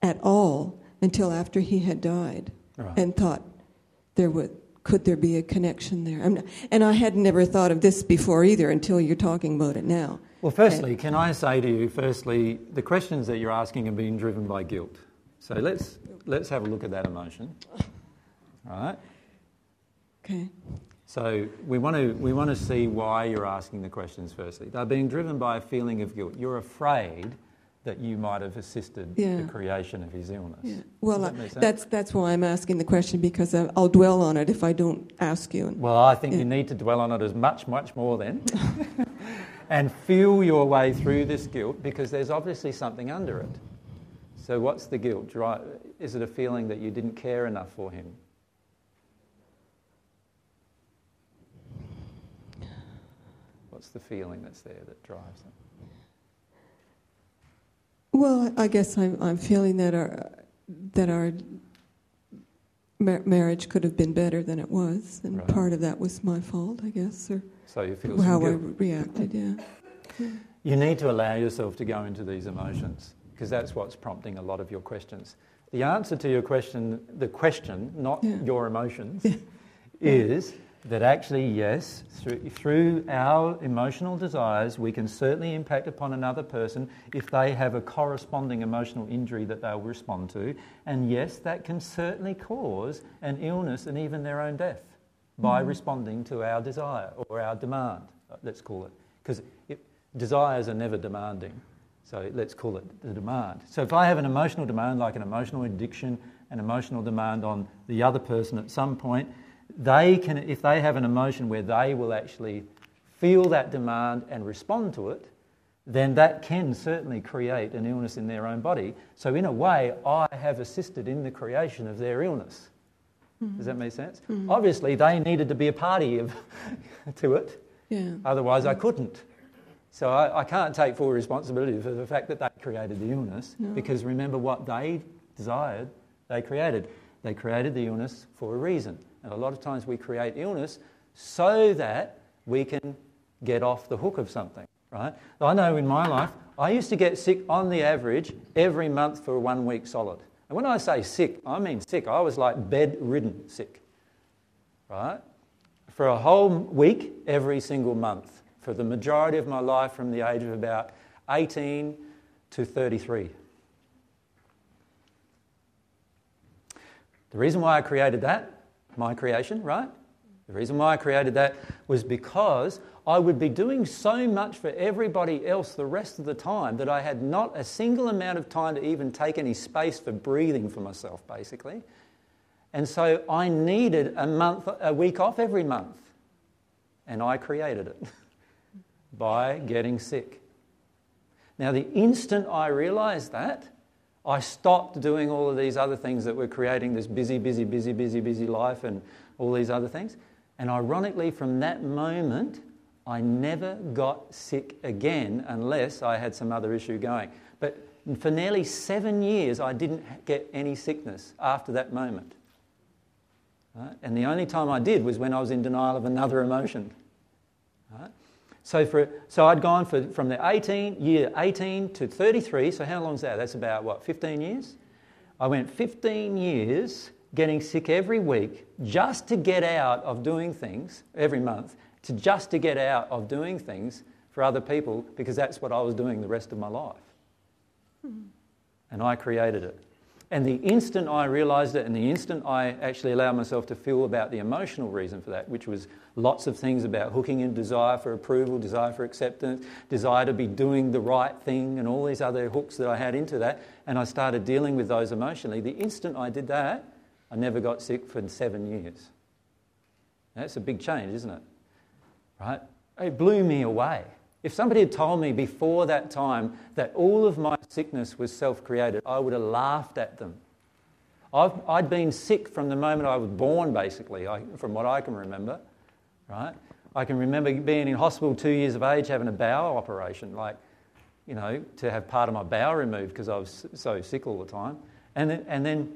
at all until after he had died right. and thought there would could there be a connection there? Not, and i had never thought of this before either until you're talking about it now. Well firstly and, can i say to you firstly the questions that you're asking are being driven by guilt. So let's let's have a look at that emotion. All right? Okay so we want to we want to see why you're asking the questions firstly they're being driven by a feeling of guilt you're afraid that you might have assisted yeah. the creation of his illness. Yeah. Well, that that's that's why I'm asking the question because I'll dwell on it if I don't ask you. Well, I think yeah. you need to dwell on it as much, much more then, and feel your way through this guilt because there's obviously something under it. So, what's the guilt? Is it a feeling that you didn't care enough for him? What's the feeling that's there that drives it? Well, I guess I'm, I'm feeling that our that our mar- marriage could have been better than it was, and right. part of that was my fault, I guess, or so you feel how I reacted. Yeah. yeah. You need to allow yourself to go into these emotions because that's what's prompting a lot of your questions. The answer to your question, the question, not yeah. your emotions, yeah. is that actually, yes, through, through our emotional desires, we can certainly impact upon another person if they have a corresponding emotional injury that they'll respond to. And yes, that can certainly cause an illness and even their own death by mm-hmm. responding to our desire or our demand, let's call it. Because desires are never demanding. So let's call it the demand. So if I have an emotional demand, like an emotional addiction, an emotional demand on the other person at some point, they can, if they have an emotion where they will actually feel that demand and respond to it, then that can certainly create an illness in their own body. So, in a way, I have assisted in the creation of their illness. Mm-hmm. Does that make sense? Mm-hmm. Obviously, they needed to be a party of to it. Yeah. Otherwise, I couldn't. So I, I, can't take full responsibility for the fact that they created the illness no. because remember what they desired, they created. They created the illness for a reason. And a lot of times we create illness so that we can get off the hook of something, right? I know in my life, I used to get sick on the average every month for one week solid. And when I say sick, I mean sick. I was like bedridden sick, right? For a whole week every single month for the majority of my life from the age of about 18 to 33. The reason why I created that my creation, right? The reason why I created that was because I would be doing so much for everybody else the rest of the time that I had not a single amount of time to even take any space for breathing for myself, basically. And so I needed a month, a week off every month. And I created it by getting sick. Now, the instant I realized that, I stopped doing all of these other things that were creating this busy, busy, busy, busy, busy life and all these other things. And ironically, from that moment, I never got sick again unless I had some other issue going. But for nearly seven years, I didn't get any sickness after that moment. Right? And the only time I did was when I was in denial of another emotion. Right? So, for, so I'd gone for, from the 18, year 18 to 33. So how long long's that? That's about, what, 15 years? I went 15 years getting sick every week just to get out of doing things every month, to just to get out of doing things for other people because that's what I was doing the rest of my life. Mm-hmm. And I created it. And the instant I realized it, and the instant I actually allowed myself to feel about the emotional reason for that, which was lots of things about hooking in desire for approval, desire for acceptance, desire to be doing the right thing, and all these other hooks that I had into that, and I started dealing with those emotionally, the instant I did that, I never got sick for seven years. That's a big change, isn't it? Right? It blew me away. If somebody had told me before that time that all of my sickness was self created, I would have laughed at them. i had been sick from the moment I was born, basically, I, from what I can remember. Right? I can remember being in hospital two years of age having a bowel operation, like, you know, to have part of my bowel removed because I was so sick all the time. And then, and then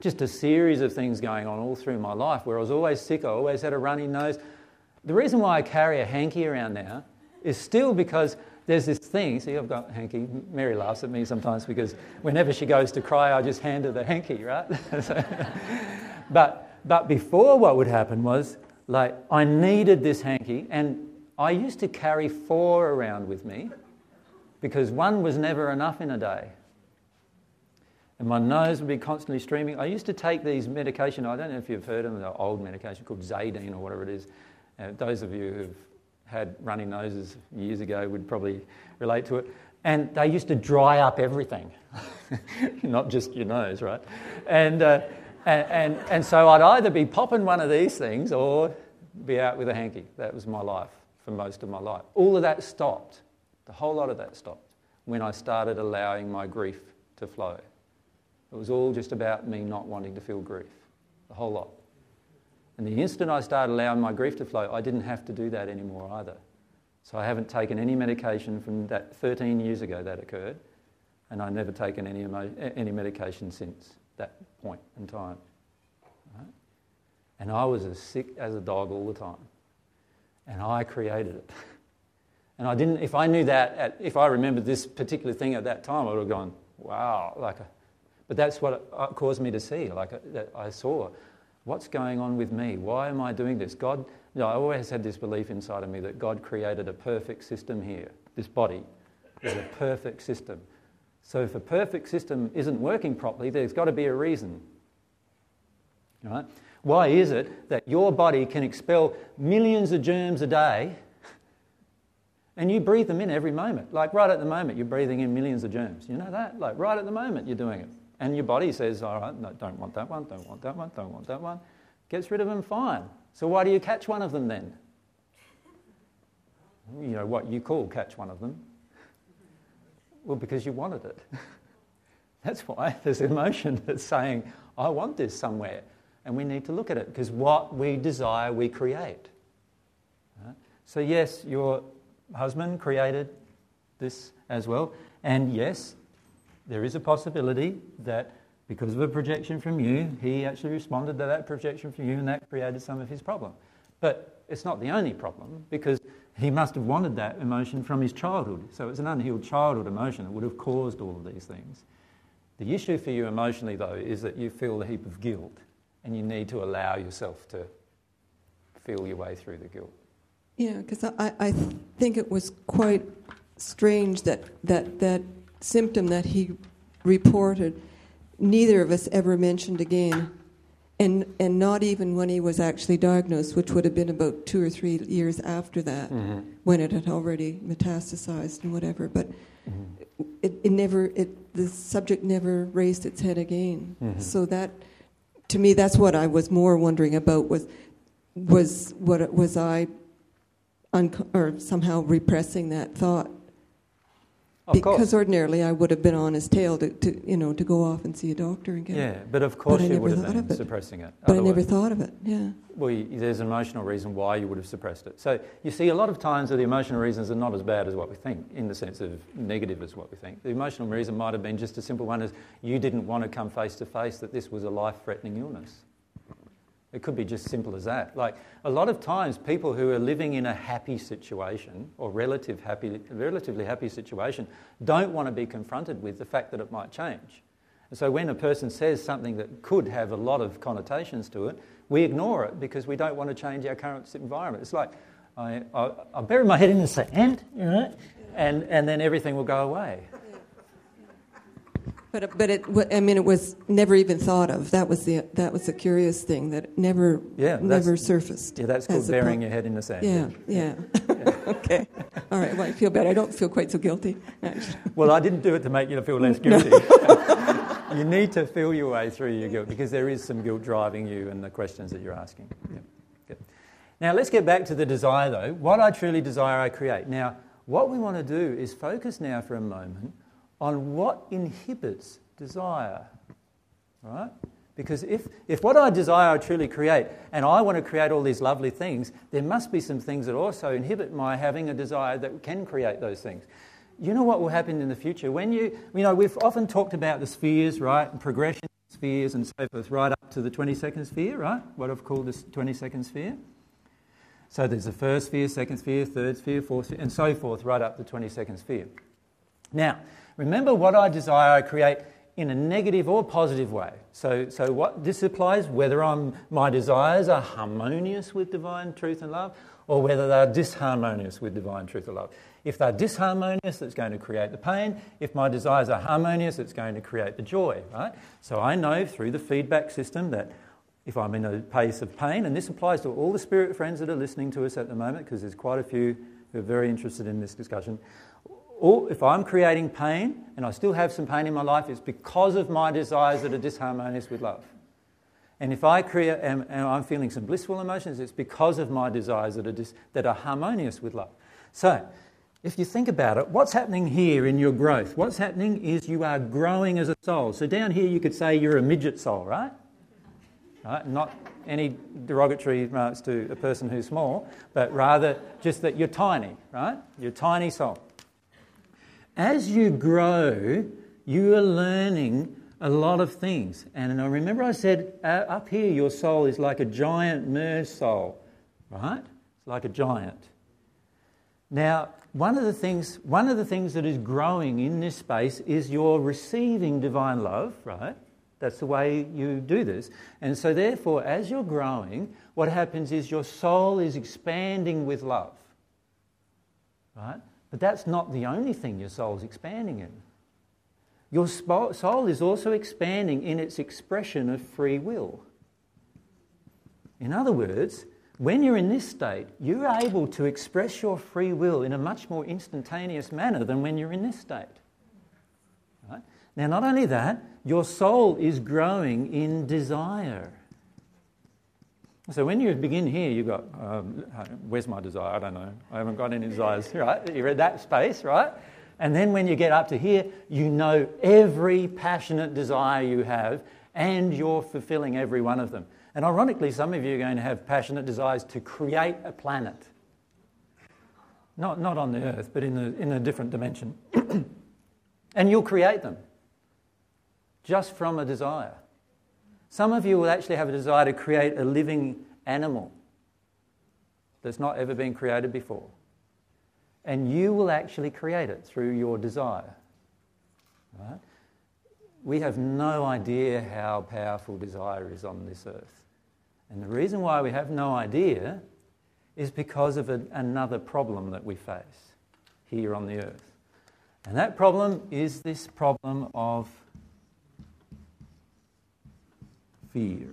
just a series of things going on all through my life where I was always sick, I always had a runny nose. The reason why I carry a hanky around now is still because there's this thing. See, I've got hanky. Mary laughs at me sometimes because whenever she goes to cry, I just hand her the hanky, right? but, but before, what would happen was like I needed this hanky, and I used to carry four around with me because one was never enough in a day. And my nose would be constantly streaming. I used to take these medication. I don't know if you've heard of them, the old medication called Zadine or whatever it is. Uh, those of you who've had runny noses years ago would probably relate to it. And they used to dry up everything, not just your nose, right? And, uh, and, and, and so I'd either be popping one of these things or be out with a hanky. That was my life for most of my life. All of that stopped. The whole lot of that stopped when I started allowing my grief to flow. It was all just about me not wanting to feel grief. The whole lot. And the instant I started allowing my grief to flow, I didn't have to do that anymore either. So I haven't taken any medication from that 13 years ago that occurred, and I've never taken any, emo- any medication since that point in time. Right? And I was as sick as a dog all the time. And I created it. And I didn't, if I knew that, at, if I remembered this particular thing at that time, I would have gone, wow. Like a, but that's what it caused me to see. Like uh, a, I saw, what's going on with me? Why am I doing this? God, you know, I always had this belief inside of me that God created a perfect system here. This body is a perfect system. So if a perfect system isn't working properly, there's got to be a reason. Right? Why is it that your body can expel millions of germs a day and you breathe them in every moment? Like right at the moment, you're breathing in millions of germs. You know that? Like right at the moment, you're doing it. And your body says, all right, no, don't want that one, don't want that one, don't want that one. Gets rid of them, fine. So why do you catch one of them then? You know what you call catch one of them. Well, because you wanted it. That's why there's emotion that's saying, I want this somewhere. And we need to look at it because what we desire, we create. Right? So, yes, your husband created this as well. And yes, there is a possibility that because of a projection from you, he actually responded to that projection from you and that created some of his problem. But it's not the only problem because he must have wanted that emotion from his childhood. So it's an unhealed childhood emotion that would have caused all of these things. The issue for you emotionally, though, is that you feel a heap of guilt and you need to allow yourself to feel your way through the guilt. Yeah, because I, I think it was quite strange that, that that symptom that he reported, neither of us ever mentioned again and and not even when he was actually diagnosed, which would have been about two or three years after that, mm-hmm. when it had already metastasized and whatever. But mm-hmm. it, it never it the subject never raised its head again. Mm-hmm. So that to me, that's what I was more wondering about was was what was I un- or somehow repressing that thought of because course. ordinarily I would have been on his tail to, to, you know to go off and see a doctor and get. Yeah, but of course but you would have been suppressing it. But Otherwise, I never thought of it. Yeah. Well, you, there's an emotional reason why you would have suppressed it. So you see, a lot of times the emotional reasons are not as bad as what we think, in the sense of negative as what we think. The emotional reason might have been just a simple one: as you didn't want to come face to face that this was a life-threatening illness. It could be just simple as that. Like a lot of times, people who are living in a happy situation or relative happy, relatively happy situation don't want to be confronted with the fact that it might change. And so when a person says something that could have a lot of connotations to it, we ignore it because we don't want to change our current environment. It's like I, I, I bury my head in the sand, you and, and then everything will go away. But but it I mean it was never even thought of. That was the that was the curious thing that never yeah, never surfaced. Yeah, that's called burying your head in the sand. Yeah, yeah. yeah. okay. All right. Well, I feel better. I don't feel quite so guilty. Actually. Well, I didn't do it to make you feel less guilty. you need to feel your way through your guilt because there is some guilt driving you and the questions that you're asking. Yeah. Good. Now, let's get back to the desire though. What I truly desire, I create. Now, what we want to do is focus now for a moment on what inhibits desire. Right? Because if, if what I desire I truly create, and I want to create all these lovely things, there must be some things that also inhibit my having a desire that can create those things. You know what will happen in the future? When you, you know, we've often talked about the spheres, right, and progression spheres and so forth, right up to the 22nd sphere, right? What I've called the 22nd sphere. So there's the first sphere, second sphere, third sphere, fourth sphere, and so forth, right up to the 22nd sphere. Now, remember what I desire I create in a negative or positive way. So, so what this applies whether I'm, my desires are harmonious with divine truth and love, or whether they're disharmonious with divine truth and love. If they're disharmonious, it's going to create the pain. If my desires are harmonious, it's going to create the joy, right? So I know through the feedback system that if I'm in a pace of pain, and this applies to all the spirit friends that are listening to us at the moment, because there's quite a few who are very interested in this discussion or if I'm creating pain and I still have some pain in my life, it's because of my desires that are disharmonious with love. And if I create, and, I'm feeling some blissful emotions, it's because of my desires that are, dis, that are harmonious with love. So, if you think about it, what's happening here in your growth? What's happening is you are growing as a soul. So, down here, you could say you're a midget soul, right? right? Not any derogatory remarks to a person who's small, but rather just that you're tiny, right? You're a tiny soul. As you grow, you are learning a lot of things. And I remember I said, uh, up here, your soul is like a giant mer soul, right? It's like a giant. Now, one of the things, one of the things that is growing in this space is you're receiving divine love, right? That's the way you do this. And so, therefore, as you're growing, what happens is your soul is expanding with love, right? But that's not the only thing your soul is expanding in. Your soul is also expanding in its expression of free will. In other words, when you're in this state, you're able to express your free will in a much more instantaneous manner than when you're in this state. Right? Now, not only that, your soul is growing in desire. So when you begin here, you've got, um, where's my desire? I don't know. I haven't got any desires, right? You're at that space, right? And then when you get up to here, you know every passionate desire you have and you're fulfilling every one of them. And ironically, some of you are going to have passionate desires to create a planet. Not, not on the earth, but in a, in a different dimension. and you'll create them just from a desire. Some of you will actually have a desire to create a living animal that's not ever been created before. And you will actually create it through your desire. Right? We have no idea how powerful desire is on this earth. And the reason why we have no idea is because of a, another problem that we face here on the earth. And that problem is this problem of fear.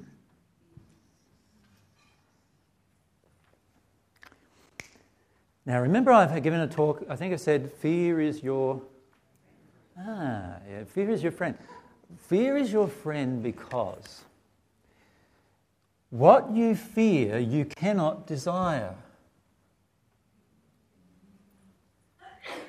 Now, remember, I've given a talk, I think I said, fear is your. Ah, yeah, fear is your friend. Fear is your friend because what you fear, you cannot desire.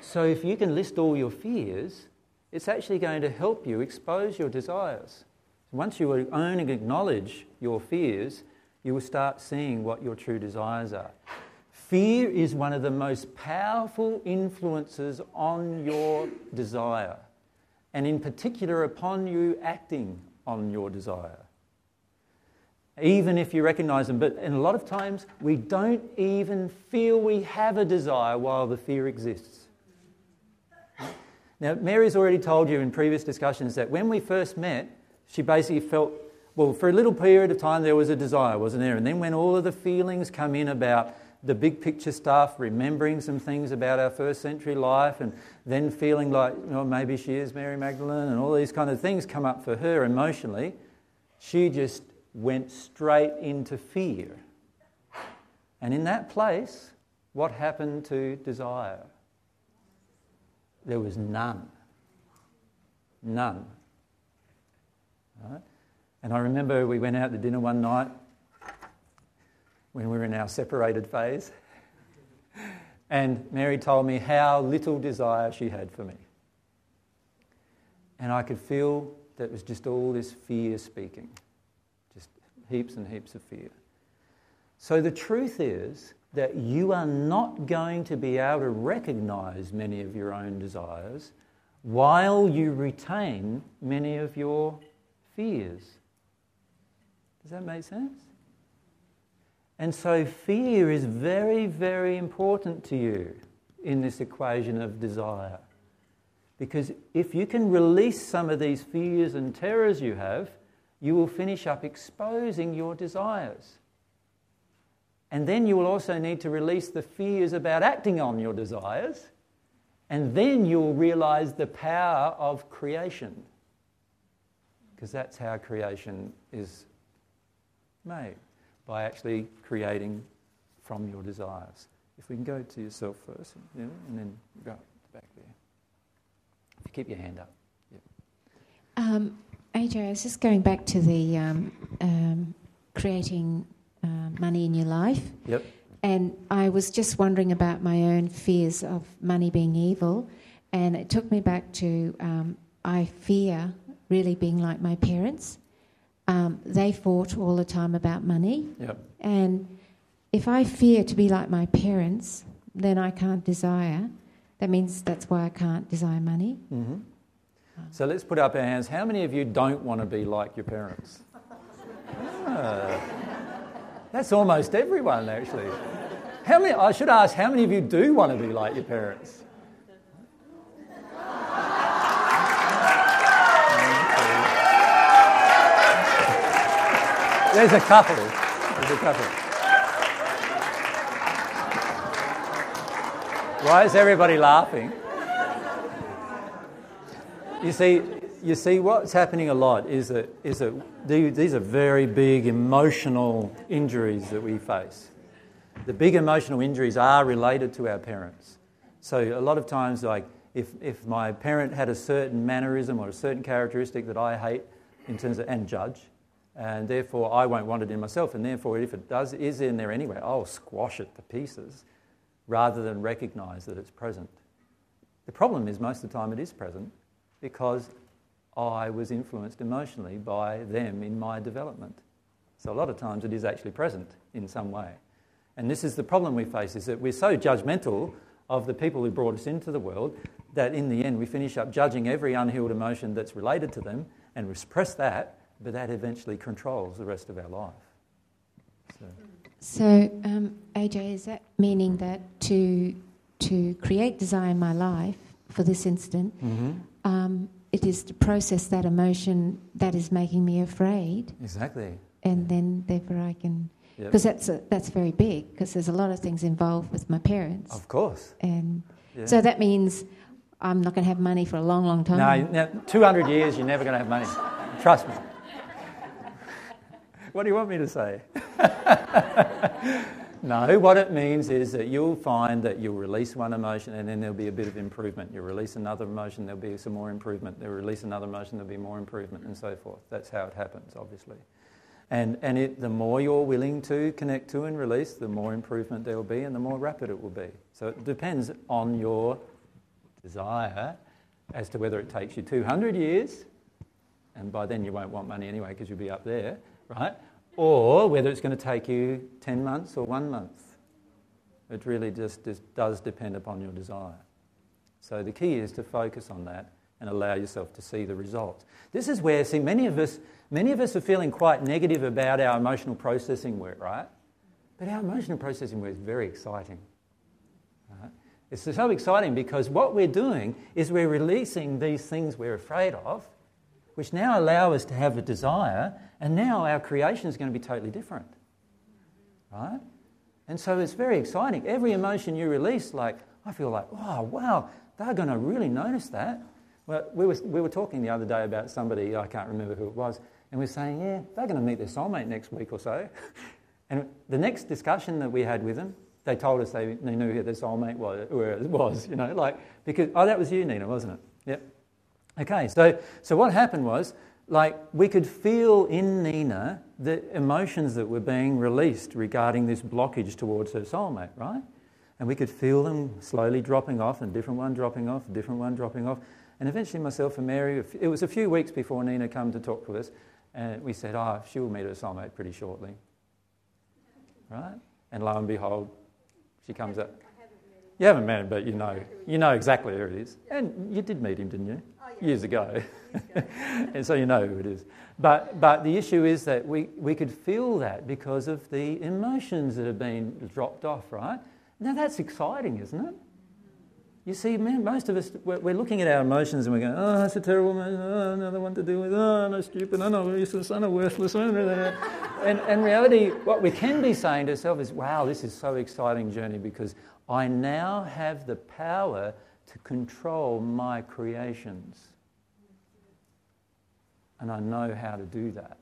So, if you can list all your fears, it's actually going to help you expose your desires. Once you own and acknowledge your fears, you will start seeing what your true desires are. Fear is one of the most powerful influences on your desire, and in particular upon you acting on your desire. Even if you recognize them, but in a lot of times we don't even feel we have a desire while the fear exists. Now, Mary's already told you in previous discussions that when we first met, she basically felt, well, for a little period of time there was a desire, wasn't there? And then when all of the feelings come in about the big picture stuff, remembering some things about our first century life, and then feeling like, know, maybe she is Mary Magdalene, and all these kind of things come up for her emotionally, she just went straight into fear. And in that place, what happened to desire? There was none. None. Right? And I remember we went out to dinner one night, when we were in our separated phase. And Mary told me how little desire she had for me. And I could feel that it was just all this fear speaking, just heaps and heaps of fear. So the truth is that you are not going to be able to recognize many of your own desires while you retain many of your fears. Does that make sense? And so fear is very, very important to you in this equation of desire. Because if you can release some of these fears and terrors you have, you will finish up exposing your desires. And then you will also need to release the fears about acting on your desires. And then you'll realize the power of creation. Because that's how creation is made by actually creating from your desires. If we can go to yourself first, and then go back there. If you keep your hand up. Um, AJ, I was just going back to the um, um, creating uh, money in your life. Yep. And I was just wondering about my own fears of money being evil. And it took me back to um, I fear really being like my parents. Um, they fought all the time about money. Yep. And if I fear to be like my parents, then I can't desire. That means that's why I can't desire money. Mm-hmm. So let's put up our hands. How many of you don't want to be like your parents? Ah, that's almost everyone, actually. How many? I should ask. How many of you do want to be like your parents? There's a couple. There's a couple. Why is everybody laughing? You see, you see, what's happening a lot is that, is that these are very big emotional injuries that we face. The big emotional injuries are related to our parents. So a lot of times, like if, if my parent had a certain mannerism or a certain characteristic that I hate in terms of and judge, and therefore I won't want it in myself. And therefore, if it does is in there anyway, I'll squash it to pieces rather than recognise that it's present. The problem is most of the time it is present because I was influenced emotionally by them in my development. So a lot of times it is actually present in some way. And this is the problem we face is that we're so judgmental of the people who brought us into the world that in the end we finish up judging every unhealed emotion that's related to them and we suppress that but that eventually controls the rest of our life. So, so um, AJ, is that meaning that to to create desire in my life for this instant, mm-hmm. um, it is to process that emotion that is making me afraid. Exactly. And then, therefore, I can because yep. that's a, that's very big because there's a lot of things involved with my parents. Of course. And yeah. so that means I'm not going to have money for a long, long time. No, 200 years, you're never going to have money. Trust me. What do you want me to say? no, what it means is that you'll find that you'll release one emotion and then there'll be a bit of improvement. You'll release another emotion, there'll be some more improvement. They'll release another emotion, there'll be more improvement, and so forth. That's how it happens, obviously. And, and it, the more you're willing to connect to and release, the more improvement there will be and the more rapid it will be. So it depends on your desire as to whether it takes you 200 years, and by then you won't want money anyway because you'll be up there, right? Or whether it's going to take you 10 months or one month. It really just, just does depend upon your desire. So the key is to focus on that and allow yourself to see the results. This is where, see, many of us, many of us are feeling quite negative about our emotional processing work, right? But our emotional processing work is very exciting. Right? It's so exciting because what we're doing is we're releasing these things we're afraid of, which now allow us to have a desire and now our creation is going to be totally different. Right? And so it's very exciting. Every emotion you release, like, I feel like, oh, wow, they're going to really notice that. Well, we were, we were talking the other day about somebody, I can't remember who it was, and we are saying, yeah, they're going to meet their soulmate next week or so. and the next discussion that we had with them, they told us they, they knew who their soulmate was, where it was, you know, like, because, oh, that was you, Nina, wasn't it? Yep. Okay, so, so what happened was like we could feel in Nina the emotions that were being released regarding this blockage towards her soulmate, right? And we could feel them slowly dropping off, and different one dropping off, different one dropping off. And eventually, myself and Mary, it was a few weeks before Nina came to talk with us, and we said, Oh, she'll meet her soulmate pretty shortly. Right? And lo and behold, she comes up. You haven't met him, but you know, you know exactly who it is. And you did meet him, didn't you? Oh, Years ago. and so you know who it is. But, but the issue is that we, we could feel that because of the emotions that have been dropped off, right? Now that's exciting, isn't it? You see, man, most of us, we're, we're, looking at our emotions and we're going, oh, that's a terrible man, oh, another one to deal with, oh, no, stupid, oh, no, useless, oh, no, worthless. Oh, and in reality, what we can be saying to ourselves is, wow, this is so exciting journey because I now have the power to control my creations. And I know how to do that.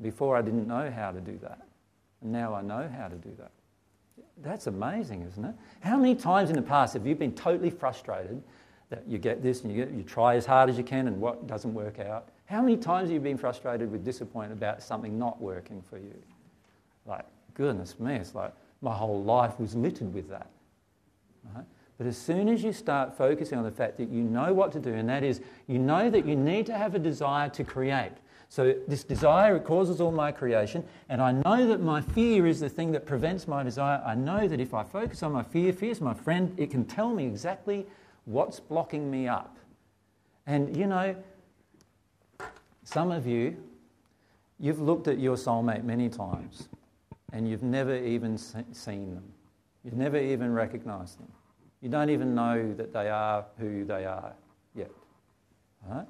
Before I didn't know how to do that. And now I know how to do that. That's amazing, isn't it? How many times in the past have you been totally frustrated that you get this and you, get, you try as hard as you can and what doesn't work out? How many times have you been frustrated with disappointment about something not working for you? Like, goodness me, it's like my whole life was littered with that. Right? But as soon as you start focusing on the fact that you know what to do, and that is, you know that you need to have a desire to create. So, this desire causes all my creation, and I know that my fear is the thing that prevents my desire. I know that if I focus on my fear, fear is my friend, it can tell me exactly what's blocking me up. And you know, some of you, you've looked at your soulmate many times, and you've never even seen them, you've never even recognized them. You don't even know that they are who they are yet. Right?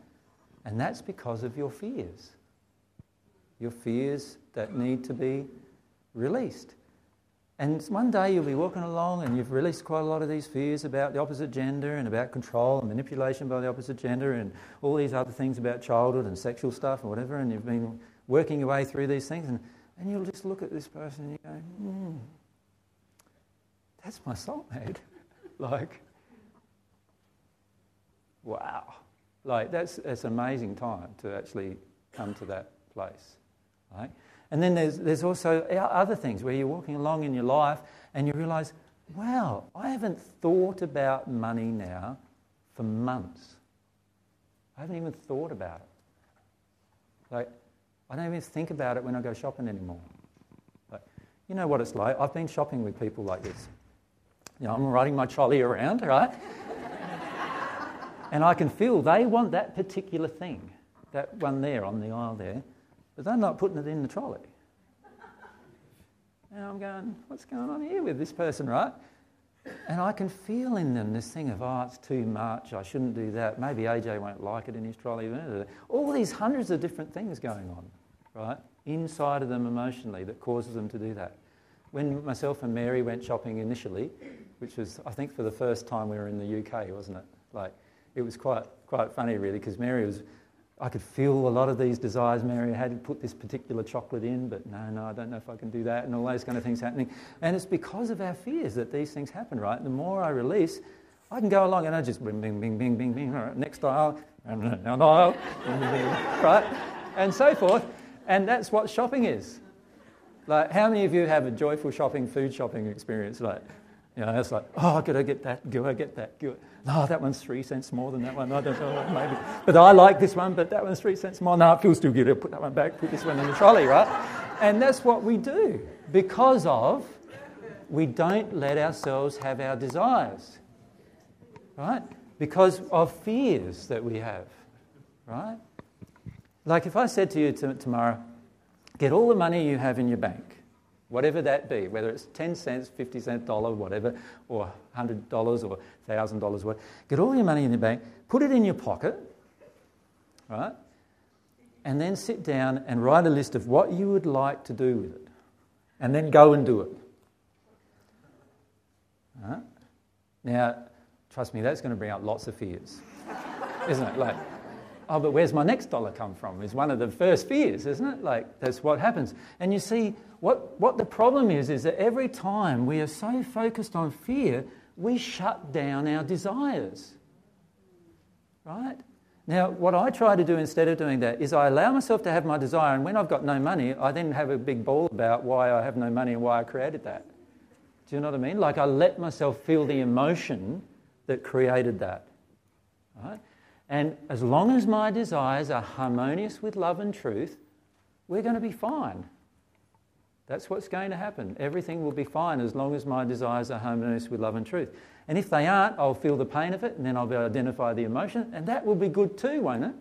And that's because of your fears. Your fears that need to be released. And one day you'll be walking along and you've released quite a lot of these fears about the opposite gender and about control and manipulation by the opposite gender and all these other things about childhood and sexual stuff and whatever. And you've been working your way through these things. And, and you'll just look at this person and you go, hmm, that's my soulmate. like, wow. Like, that's, that's an amazing time to actually come to that place. Right? And then there's, there's also other things where you're walking along in your life and you realize, wow, I haven't thought about money now for months. I haven't even thought about it. Like, I don't even think about it when I go shopping anymore. Like, you know what it's like. I've been shopping with people like this. You know, I'm riding my trolley around, right? And I can feel they want that particular thing, that one there on the aisle there, but they're not putting it in the trolley. And I'm going, what's going on here with this person, right? And I can feel in them this thing of, oh, it's too much, I shouldn't do that, maybe AJ won't like it in his trolley. All these hundreds of different things going on, right, inside of them emotionally that causes them to do that. When myself and Mary went shopping initially, which was, I think, for the first time we were in the UK, wasn't it? Like, it was quite, quite funny, really, because Mary was, I could feel a lot of these desires Mary had to put this particular chocolate in, but no, no, I don't know if I can do that, and all those kind of things happening. And it's because of our fears that these things happen, right? The more I release, I can go along and I just bing, bing, bing, bing, bing, bing, next aisle, and aisle, right? And so forth. And that's what shopping is. Like, how many of you have a joyful shopping, food shopping experience? Like, you know, it's like, oh, could I get that? Could I get that? Good. No, that one's three cents more than that one. I don't know, maybe. But I like this one, but that one's three cents more. No, it feels too good. I'll put that one back, put this one in the trolley, right? And that's what we do because of we don't let ourselves have our desires, right? Because of fears that we have, right? Like if I said to you t- tomorrow, get all the money you have in your bank, whatever that be, whether it's 10 cents, 50 cents, dollar, whatever, or $100 or $1,000, what, get all your money in the bank, put it in your pocket, right? And then sit down and write a list of what you would like to do with it. And then go and do it. Right? Now, trust me, that's going to bring out lots of fears, isn't it? Like, oh, but where's my next dollar come from? Is one of the first fears, isn't it? Like, that's what happens. And you see, what, what the problem is, is that every time we are so focused on fear, we shut down our desires. Right? Now, what I try to do instead of doing that is I allow myself to have my desire, and when I've got no money, I then have a big ball about why I have no money and why I created that. Do you know what I mean? Like I let myself feel the emotion that created that. Right? And as long as my desires are harmonious with love and truth, we're going to be fine. That's what's going to happen. Everything will be fine as long as my desires are harmonious with love and truth. And if they aren't, I'll feel the pain of it and then I'll be able to identify the emotion, and that will be good too, won't it?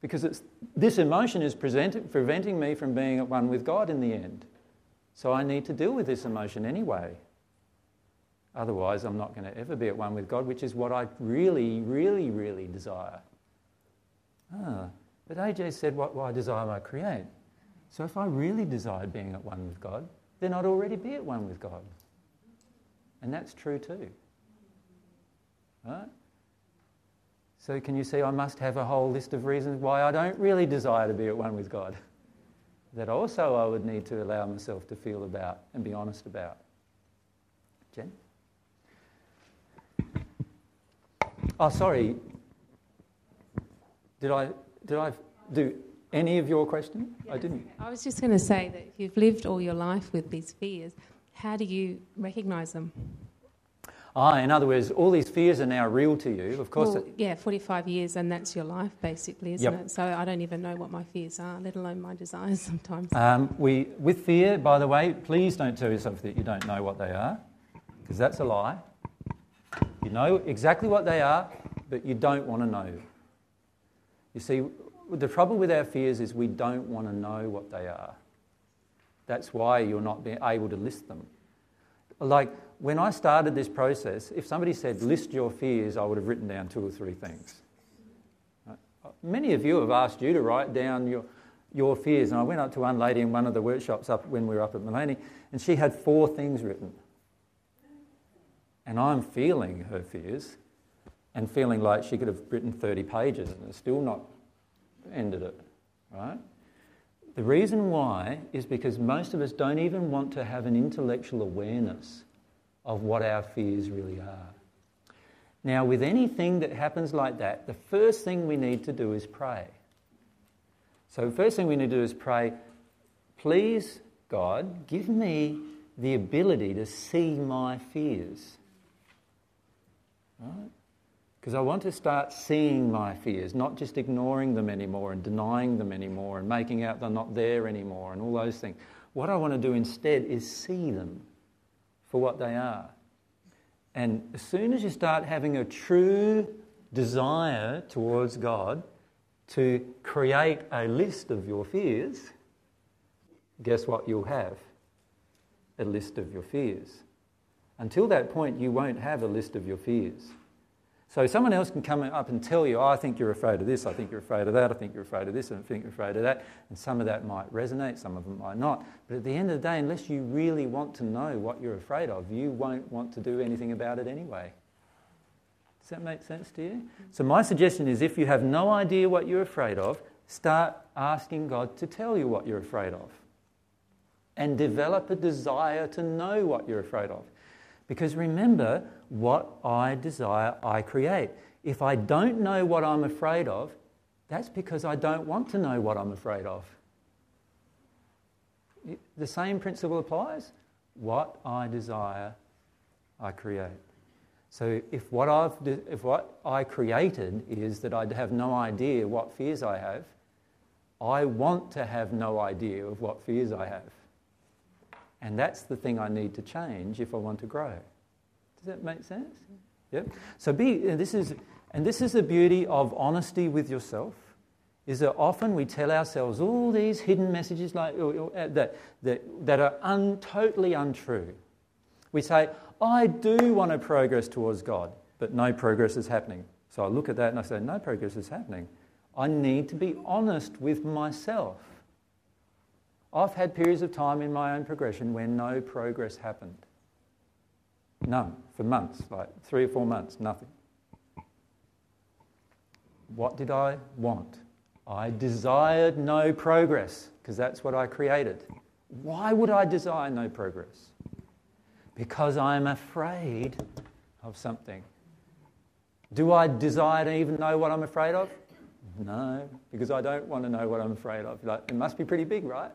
Because this emotion is preventing me from being at one with God in the end. So I need to deal with this emotion anyway. Otherwise, I'm not going to ever be at one with God, which is what I really, really, really desire. Ah, but AJ said, What, what I desire I create. So if I really desired being at one with God, then I'd already be at one with God. And that's true too. Right? So can you see I must have a whole list of reasons why I don't really desire to be at one with God? That also I would need to allow myself to feel about and be honest about. Jen? Oh, sorry. Did I, did I do any of your question? Yeah. I didn't. I was just going to say that you've lived all your life with these fears. How do you recognise them? Ah, in other words, all these fears are now real to you. Of course. Well, yeah, 45 years, and that's your life, basically, isn't Yep. it? So I don't even know what my fears are, let alone my desires sometimes. Um, we, with fear, by the way, please don't tell yourself that you don't know what they are, because that's a lie. You know exactly what they are, but you don't want to know. You see, the trouble with our fears is we don't want to know what they are. That's why you're not being able to list them. Like when I started this process, if somebody said, list your fears, I would have written down two or three things. Uh, many of you have asked you to write down your, your fears. And I went up to one lady in one of the workshops up when we were up at Maleny, and she had four things written. And I'm feeling her fears and feeling like she could have written 30 pages and still not ended it, right? The reason why is because most of us don't even want to have an intellectual awareness of what our fears really are. Now, with anything that happens like that, the first thing we need to do is pray. So, first thing we need to do is pray, please, God, give me the ability to see my fears. Right? Because I want to start seeing my fears, not just ignoring them anymore and denying them anymore and making out they're not there anymore and all those things. What I want to do instead is see them for what they are. And as soon as you start having a true desire towards God to create a list of your fears, guess what you'll have? A list of your fears. Until that point, you won't have a list of your fears. So someone else can come up and tell you, oh, I think you're afraid of this, I think you're afraid of that, I think you're afraid of this, I think you're afraid of that. And some of that might resonate, some of them might not. But at the end of the day, unless you really want to know what you're afraid of, you won't want to do anything about it anyway. Does that make sense to you? So my suggestion is if you have no idea what you're afraid of, start asking God to tell you what you're afraid of. And develop a desire to know what you're afraid of. Because remember, what I desire, I create. If I don't know what I'm afraid of, that's because I don't want to know what I'm afraid of. The same principle applies. What I desire, I create. So if what, I've, if what I created is that I have no idea what fears I have, I want to have no idea of what fears I have. And that's the thing I need to change if I want to grow. Does that make sense? Yep. So be this is and this is the beauty of honesty with yourself. Is that often we tell ourselves all these hidden messages like uh, that that, that are un, totally untrue. We say, I do want to progress towards God, but no progress is happening. So I look at that and I say, no progress is happening. I need to be honest with myself. I've had periods of time in my own progression where no progress happened. None, for months, like three or four months, nothing. What did I want? I desired no progress, because that's what I created. Why would I desire no progress? Because I'm afraid of something. Do I desire to even know what I'm afraid of? No, because I don't want to know what I'm afraid of. Like, it must be pretty big, right?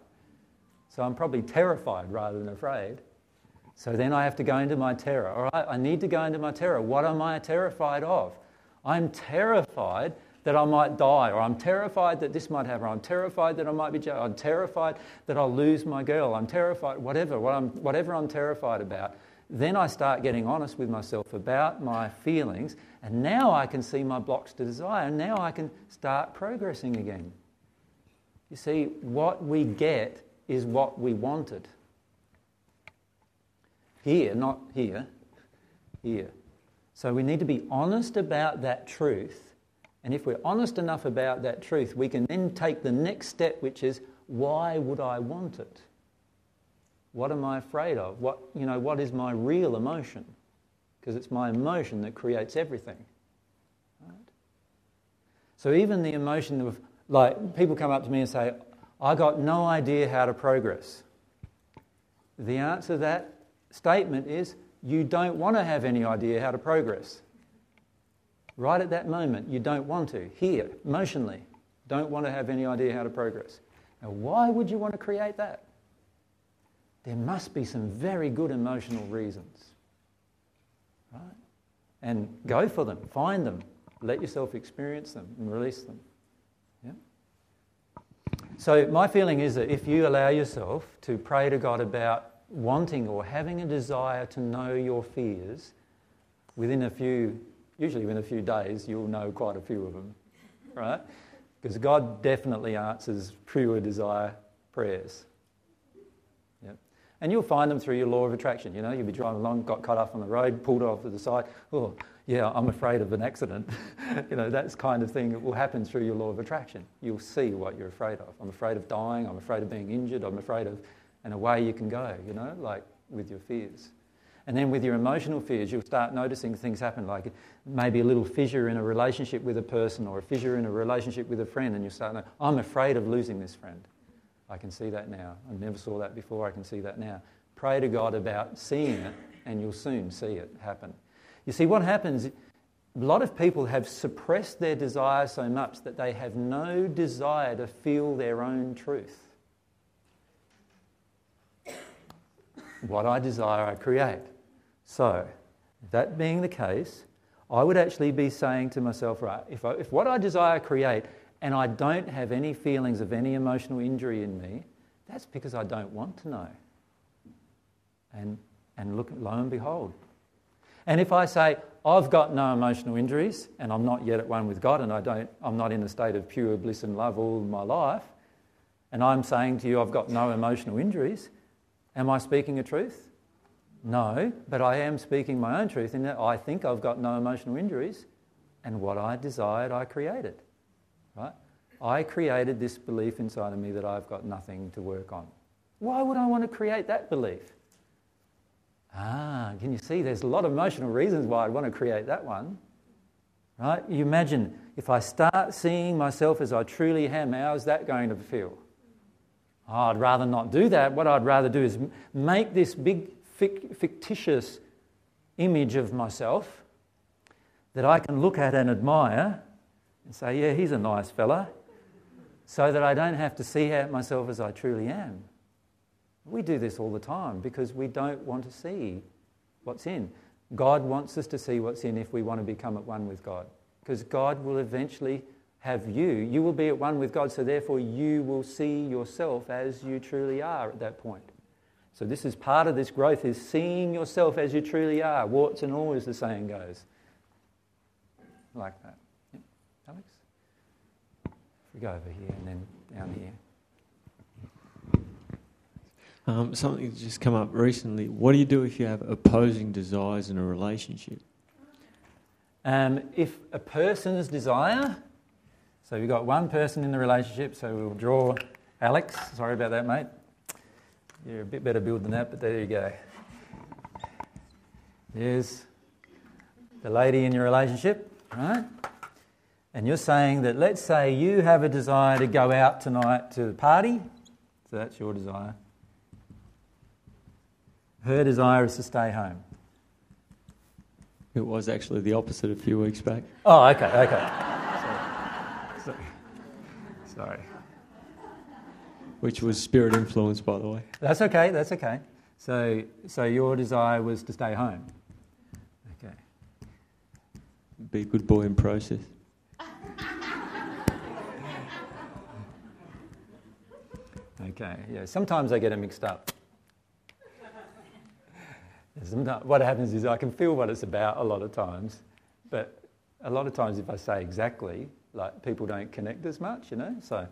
So I'm probably terrified rather than afraid. So then I have to go into my terror. All right, I need to go into my terror. What am I terrified of? I'm terrified that I might die, or I'm terrified that this might happen, or I'm terrified that I might be jailed, I'm terrified that I'll lose my girl, I'm terrified, whatever, what I'm, whatever I'm terrified about. Then I start getting honest with myself about my feelings, and now I can see my blocks to desire, and now I can start progressing again. You see, what we get is what we wanted. Here, not here, here. So we need to be honest about that truth. And if we're honest enough about that truth, we can then take the next step, which is why would I want it? What am I afraid of? What, you know, what is my real emotion? Because it's my emotion that creates everything. Right? So even the emotion of, like, people come up to me and say, I got no idea how to progress. The answer to that statement is you don't want to have any idea how to progress. Right at that moment, you don't want to. Here, emotionally, don't want to have any idea how to progress. Now, why would you want to create that? There must be some very good emotional reasons. Right? And go for them, find them, let yourself experience them and release them. Yeah? So, my feeling is that if you allow yourself to pray to God about wanting or having a desire to know your fears, within a few, usually within a few days, you'll know quite a few of them, right? Because God definitely answers pure desire prayers. Yep. And you'll find them through your law of attraction. You know, you'll be driving along, got cut off on the road, pulled off to the side. Oh, yeah, I'm afraid of an accident. you know, that's kind of thing that will happen through your law of attraction. You'll see what you're afraid of. I'm afraid of dying. I'm afraid of being injured. I'm afraid of, and away you can go, you know, like with your fears. And then with your emotional fears, you'll start noticing things happen, like maybe a little fissure in a relationship with a person or a fissure in a relationship with a friend, and you'll start, I'm afraid of losing this friend. I can see that now. I never saw that before. I can see that now. Pray to God about seeing it, and you'll soon see it happen. You see, what happens, a lot of people have suppressed their desire so much that they have no desire to feel their own truth. What I desire, I create. So, that being the case, I would actually be saying to myself, right, if, I, if what I desire, I create, and I don't have any feelings of any emotional injury in me, that's because I don't want to know. And, and look, lo and behold, and if I say, I've got no emotional injuries and I'm not yet at one with God and I don't, I'm not in a state of pure bliss and love all my life, and I'm saying to you, I've got no emotional injuries, am I speaking a truth? No, but I am speaking my own truth in that I think I've got no emotional injuries, and what I desired, I created. Right? I created this belief inside of me that I've got nothing to work on. Why would I want to create that belief? Ah, can you see? There's a lot of emotional reasons why I'd want to create that one. Right? You imagine if I start seeing myself as I truly am, how is that going to feel? Oh, I'd rather not do that. What I'd rather do is make this big fictitious image of myself that I can look at and admire and say, yeah, he's a nice fella, so that I don't have to see myself as I truly am. We do this all the time because we don't want to see what's in. God wants us to see what's in if we want to become at one with God. Because God will eventually have you. You will be at one with God, so therefore you will see yourself as you truly are at that point. So this is part of this growth is seeing yourself as you truly are. Warts and all, as the saying goes. Like that. Yep. Alex? If we go over here and then down here. Um, something that's just come up recently. What do you do if you have opposing desires in a relationship? Um, if a person's desire, so you've got one person in the relationship, so we'll draw Alex. Sorry about that, mate. You're a bit better build than that, but there you go. There's the lady in your relationship, right? And you're saying that, let's say you have a desire to go out tonight to the party, so that's your desire. Her desire is to stay home. It was actually the opposite a few weeks back. Oh, okay, okay. Sorry. Sorry. Which was spirit influence, by the way. That's okay, that's okay. So, so your desire was to stay home. Okay. Be a good boy in process. Okay, yeah. Sometimes I get it mixed up. Sometimes, what happens is I can feel what it's about a lot of times, but a lot of times if I say exactly, like people don't connect as much, you know. So,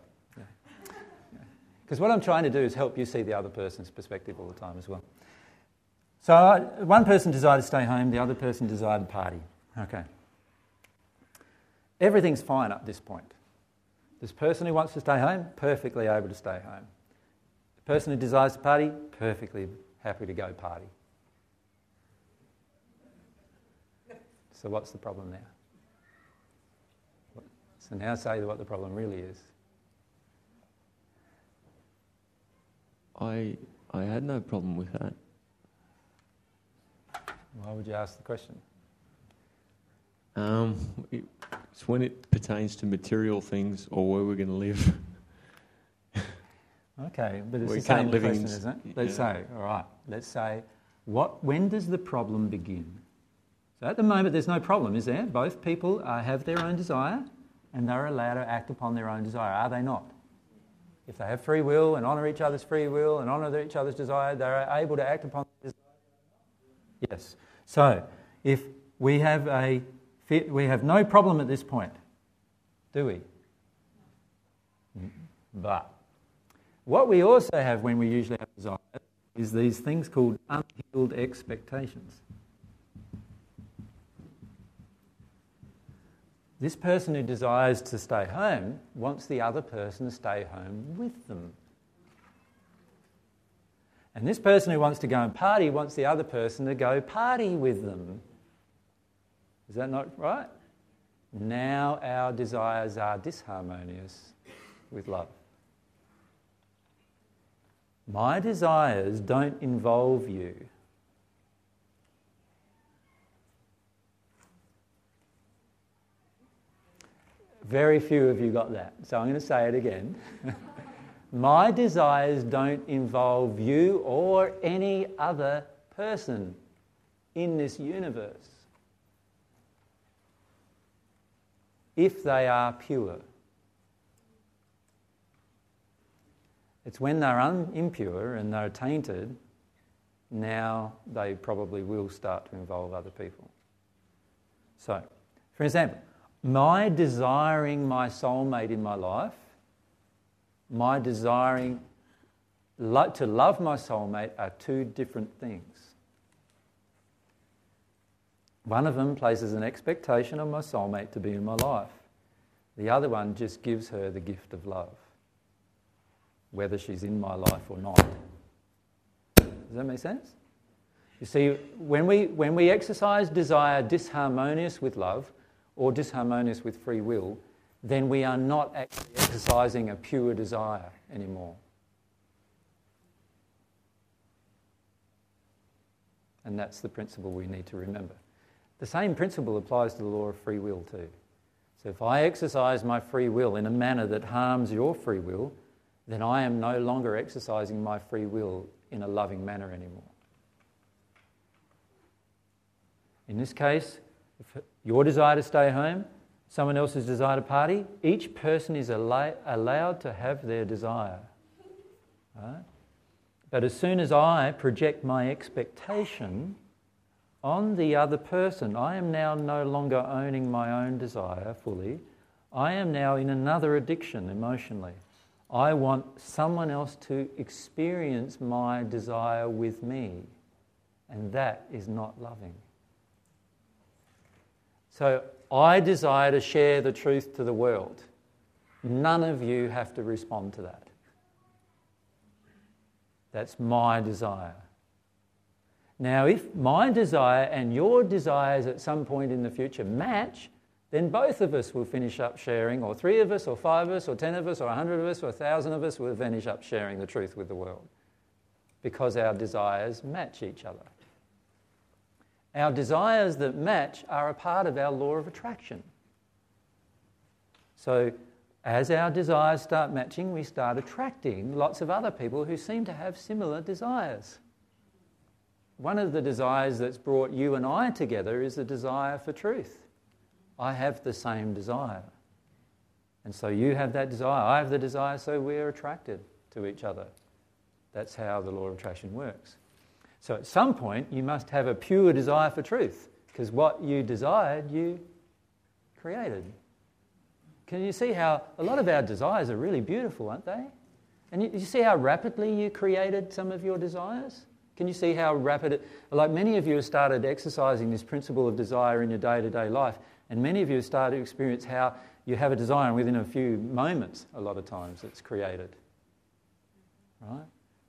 because what I'm trying to do is help you see the other person's perspective all the time as well. So one person desired to stay home, the other person desired to party. Okay. Everything's fine up this point. This person who wants to stay home, perfectly able to stay home. The person who desires to party, perfectly happy to go party. So, what's the problem now? So, now say what the problem really is. I, I had no problem with that. Why would you ask the question? Um, it, it's when it pertains to material things or where we're going to live. okay, but it's We the same question, isn't it? Let's yeah. say, all right, let's say, what, when does the problem begin? So at the moment, there's no problem, is there? Both people uh, have their own desire and they're allowed to act upon their own desire, are they not? If they have free will and honour each other's free will and honour each other's desire, they're able to act upon their desire. Yes. So if we have a we have no problem at this point, do we? But what we also have when we usually have desire is these things called unhealed expectations. This person who desires to stay home wants the other person to stay home with them. And this person who wants to go and party wants the other person to go party with them. Is that not right? Now our desires are disharmonious with love. My desires don't involve you. Very few of you got that, so I'm going to say it again. My desires don't involve you or any other person in this universe if they are pure. It's when they're un- impure and they're tainted, now they probably will start to involve other people. So, for example, my desiring my soulmate in my life, my desiring to love my soulmate are two different things. One of them places an expectation on my soulmate to be in my life. The other one just gives her the gift of love, whether she's in my life or not. Does that make sense? You see, when we, when we exercise desire disharmonious with love or disharmonious with free will, then we are not actually exercising a pure desire anymore. And that's the principle we need to remember. The same principle applies to the law of free will, too. So if I exercise my free will in a manner that harms your free will, then I am no longer exercising my free will in a loving manner anymore. In this case, your desire to stay home, someone else's desire to party, each person is allow- allowed to have their desire. Right? But as soon as I project my expectation on the other person, I am now no longer owning my own desire fully. I am now in another addiction emotionally. I want someone else to experience my desire with me, and that is not loving. So I desire to share the truth to the world. None of you have to respond to that. That's my desire. Now, if my desire and your desires at some point in the future match, then both of us will finish up sharing, or three of us, or five of us, or ten of us, or a hundred of us, or a thousand of us will finish up sharing the truth with the world because our desires match each other. Our desires that match are a part of our law of attraction. So, as our desires start matching, we start attracting lots of other people who seem to have similar desires. One of the desires that's brought you and I together is the desire for truth. I have the same desire. And so you have that desire, I have the desire, so we're attracted to each other. That's how the law of attraction works. So at some point, you must have a pure desire for truth, because what you desired, you created. Can you see how a lot of our desires are really beautiful, aren't they? And you, you see how rapidly you created some of your desires? Can you see how rapid it, like many of you have started exercising this principle of desire in your day to day life, and many of you have started to experience how you have a desire and within a few moments, a lot of times, it's created. Right?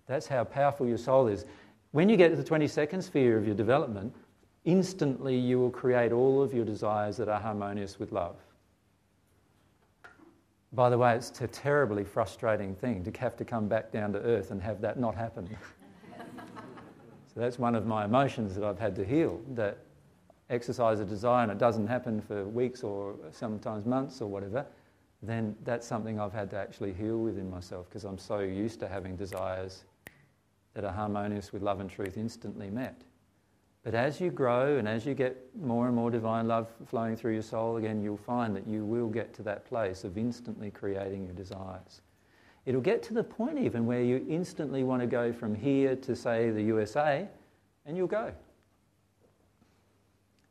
That's how powerful your soul is. When you get to the 22nd sphere of your development, instantly you will create all of your desires that are harmonious with love. By the way, it's a terribly frustrating thing to have to come back down to earth and have that not happen. so that's one of my emotions that I've had to heal that exercise a desire and it doesn't happen for weeks or sometimes months or whatever, then that's something I've had to actually heal within myself because I'm so used to having desires that are harmonious with love and truth instantly met. But as you grow and as you get more and more divine love flowing through your soul, again, you'll find that you will get to that place of instantly creating your desires. It'll get to the point even where you instantly want to go from here to, say, the USA, and you'll go.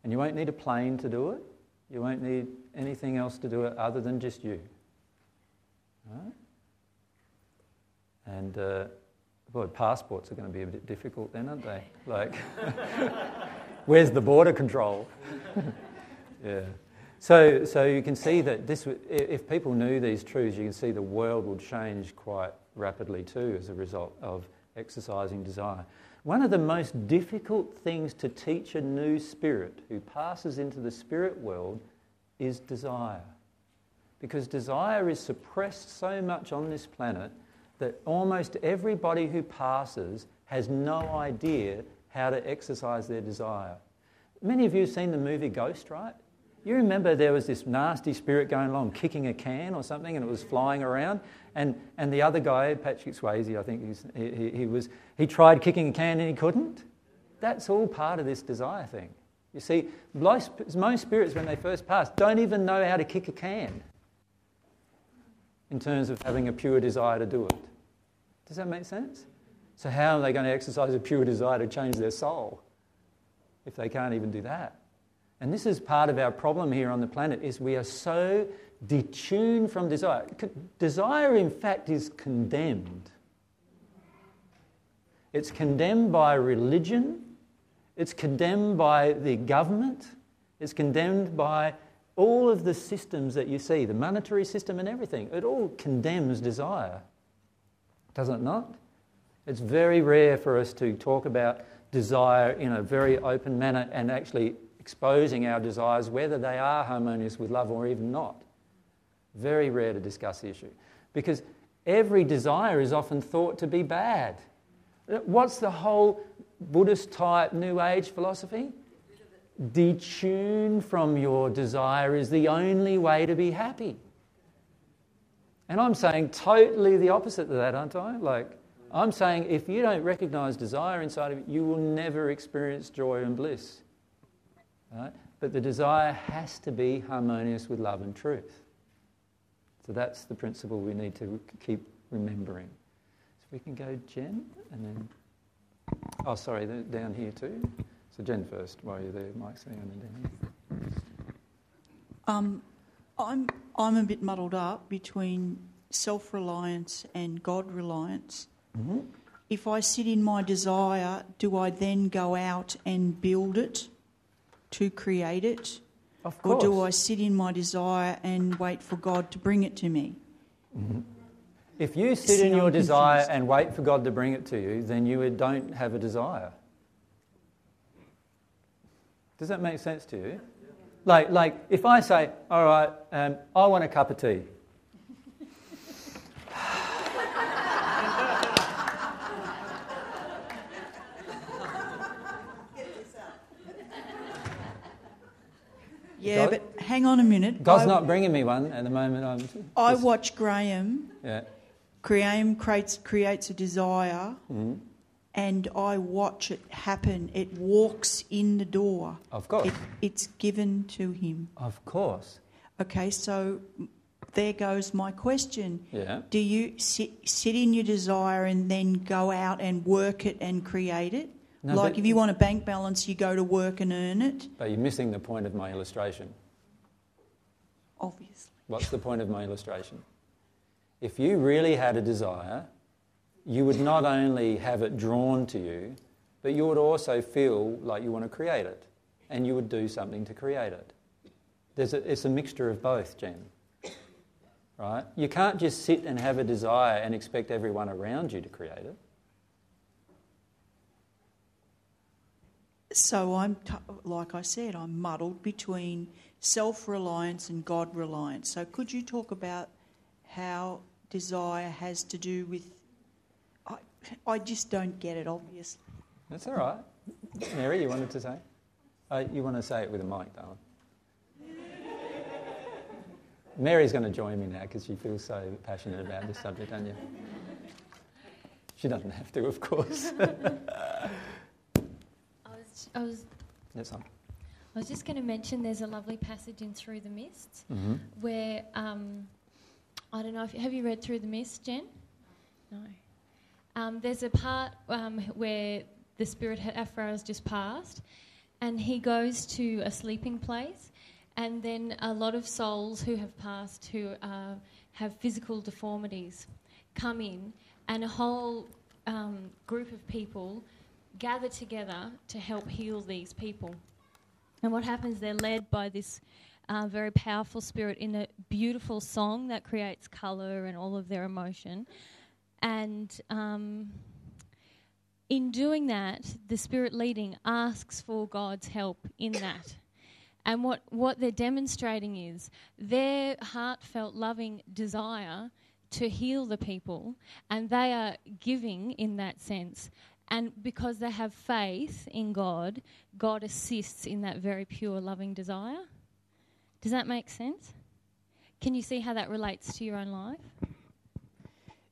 And you won't need a plane to do it. You won't need anything else to do it other than just you. Right? And uh, Boy, passports are going to be a bit difficult then, aren't they? Like, where's the border control? yeah. So, so you can see that this, if people knew these truths, you can see the world would change quite rapidly too as a result of exercising desire. One of the most difficult things to teach a new spirit who passes into the spirit world is desire. Because desire is suppressed so much on this planet that almost everybody who passes has no idea how to exercise their desire. Many of you have seen the movie Ghost, right? You remember there was this nasty spirit going along kicking a can or something and it was flying around. And, and the other guy, Patrick Swayze, I think he, he, he, was, he tried kicking a can and he couldn't. That's all part of this desire thing. You see, most, most spirits, when they first pass, don't even know how to kick a can in terms of having a pure desire to do it. Does that make sense? So, how are they going to exercise a pure desire to change their soul if they can't even do that? And this is part of our problem here on the planet is we are so detuned from desire. Desire, in fact, is condemned. It's condemned by religion. It's condemned by the government. It's condemned by all of the systems that you see, the monetary system and everything. It all condemns desire does it not? It's very rare for us to talk about desire in a very open manner and actually exposing our desires, whether they are harmonious with love or even not. Very rare to discuss the issue. Because every desire is often thought to be bad. What's the whole Buddhist type New Age philosophy? Detune from your desire is the only way to be happy. And I'm saying totally the opposite of that, aren't I? Like, I'm saying if you don't recognize desire inside of you, you will never experience joy and bliss. Right? But the desire has to be harmonious with love and truth. So that's the principle we need to keep remembering. So we can go Jen and then. Oh, sorry, down here too. So Jen first while you're there, Mike's there, and then down here. Um, I'm I'm a bit muddled up between self reliance and God reliance. Mm-hmm. If I sit in my desire, do I then go out and build it to create it? Or do I sit in my desire and wait for God to bring it to me? Mm-hmm. If you sit See, in your desire and wait for God to bring it to you, then you don't have a desire. Does that make sense to you? Like, like if I say, all right, um, I want a cup of tea. Yeah, God- but hang on a minute. God's I, not bringing me one at the moment. I'm I watch Graham. yeah. Graham creates creates a desire, Mhm. And I watch it happen. It walks in the door. Of course. It, it's given to him. Of course. Okay, so there goes my question. Yeah. Do you sit, sit in your desire and then go out and work it and create it? No, like if you want a bank balance, you go to work and earn it, But you're missing the point of my illustration. obviously. What's the point of my illustration? If you really had a desire, you would not only have it drawn to you, but you would also feel like you want to create it. And you would do something to create it. There's a, it's a mixture of both, Jen. Right? You can't just sit and have a desire and expect everyone around you to create it. So I'm, t- like I said, I'm muddled between self reliance and God reliance. So could you talk about how desire has to do with. I, I just don't get it, obviously. That's all right. Mary, you wanted to say? Uh, you want to say it with a mic, darling. Mary's going to join me now because she feels so passionate about this subject, don't you? She doesn't have to, of course. I was, I was, That's on. I was just going to mention there's a lovely passage in Through the Mist Mm-hmm. where um, I don't know if have you read Through the Mist, Jen? No. Um, there's a part um, where the spirit Aphraar has just passed, and he goes to a sleeping place, and then a lot of souls who have passed who uh, have physical deformities come in, and a whole um, group of people gather together to help heal these people. And what happens, they're led by this uh, very powerful spirit in a beautiful song that creates colour and all of their emotion. And um, in doing that, the spirit leading asks for God's help in that. And what, what they're demonstrating is their heartfelt, loving desire to heal the people, and they are giving in that sense. And because they have faith in God, God assists in that very pure, loving desire. Does that make sense? Can you see how that relates to your own life?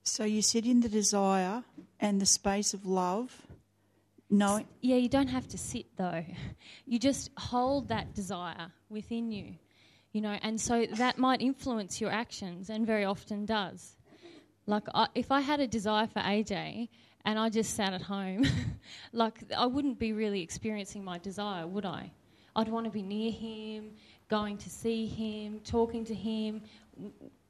So you sit in the desire and the space of love, knowing. Yeah, you don't have to sit though. You just hold that desire within you, you know, and so that might influence your actions and very often does. Like, I, if I had a desire for AJ and I just sat at home, like, I wouldn't be really experiencing my desire, would I? I'd want to be near him, going to see him, talking to him,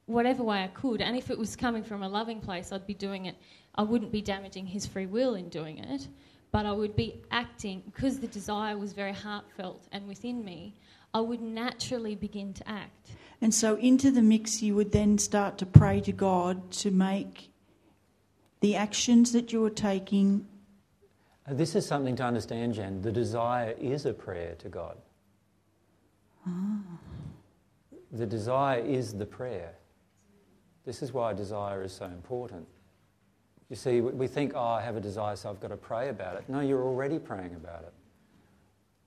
whatever way I could. And if it was coming from a loving place, I'd be doing it. I wouldn't be damaging his free will in doing it, but I would be acting because the desire was very heartfelt and within me. I would naturally begin to act. And so into the mix, you would then start to pray to God to make the actions that you are taking. Uh, This is something to understand, Jen. The desire is a prayer to God. The desire is the prayer. This is why desire is so important. You see, we- think, oh, I have a desire, so I've got to pray about it. No, you're already praying about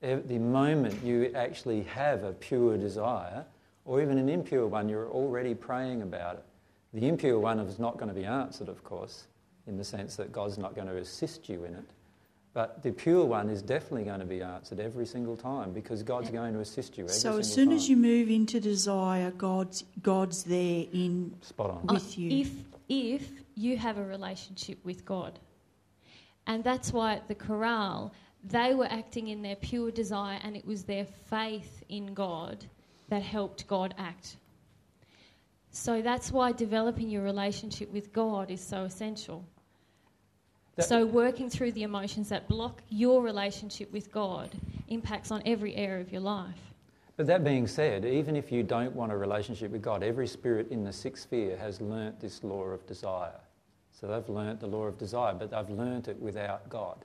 it. The moment you actually have a pure desire, or even an impure one, you're already praying about it. The impure one is not going to be answered, of course, in the sense that God's not going to assist you in it. But the pure one is definitely going to be answered every single time because God's going to assist you every So as single soon as you move into desire, God's God's there in Spot on. with uh, you. If if you have a relationship with God, and that's why the corral they were acting in their pure desire, and it was their faith in God that helped God act. So that's why developing your relationship with God is so essential. That- so working through the emotions that block your relationship with God impacts on every area of your life. But that being said, even if you don't want a relationship with God, every spirit in the sixth sphere has learnt this law of desire. So they've learnt the law of desire, but they've learnt it without God.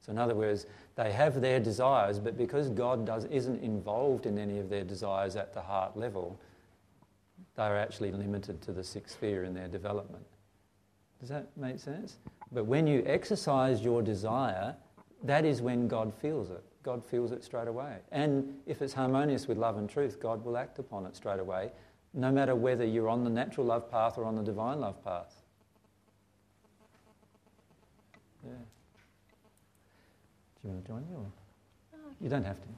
So in other words, they have their desires, but because God does, isn't involved in any of their desires at the heart level, they're actually limited to the sixth sphere in their development. Does that make sense? But when you exercise your desire, that is when God feels it. God feels it straight away. And if it's harmonious with love and truth, God will act upon it straight away, no matter whether you're on the natural love path or on the divine love path. Yeah. Do you want to join me? Or? You don't have to.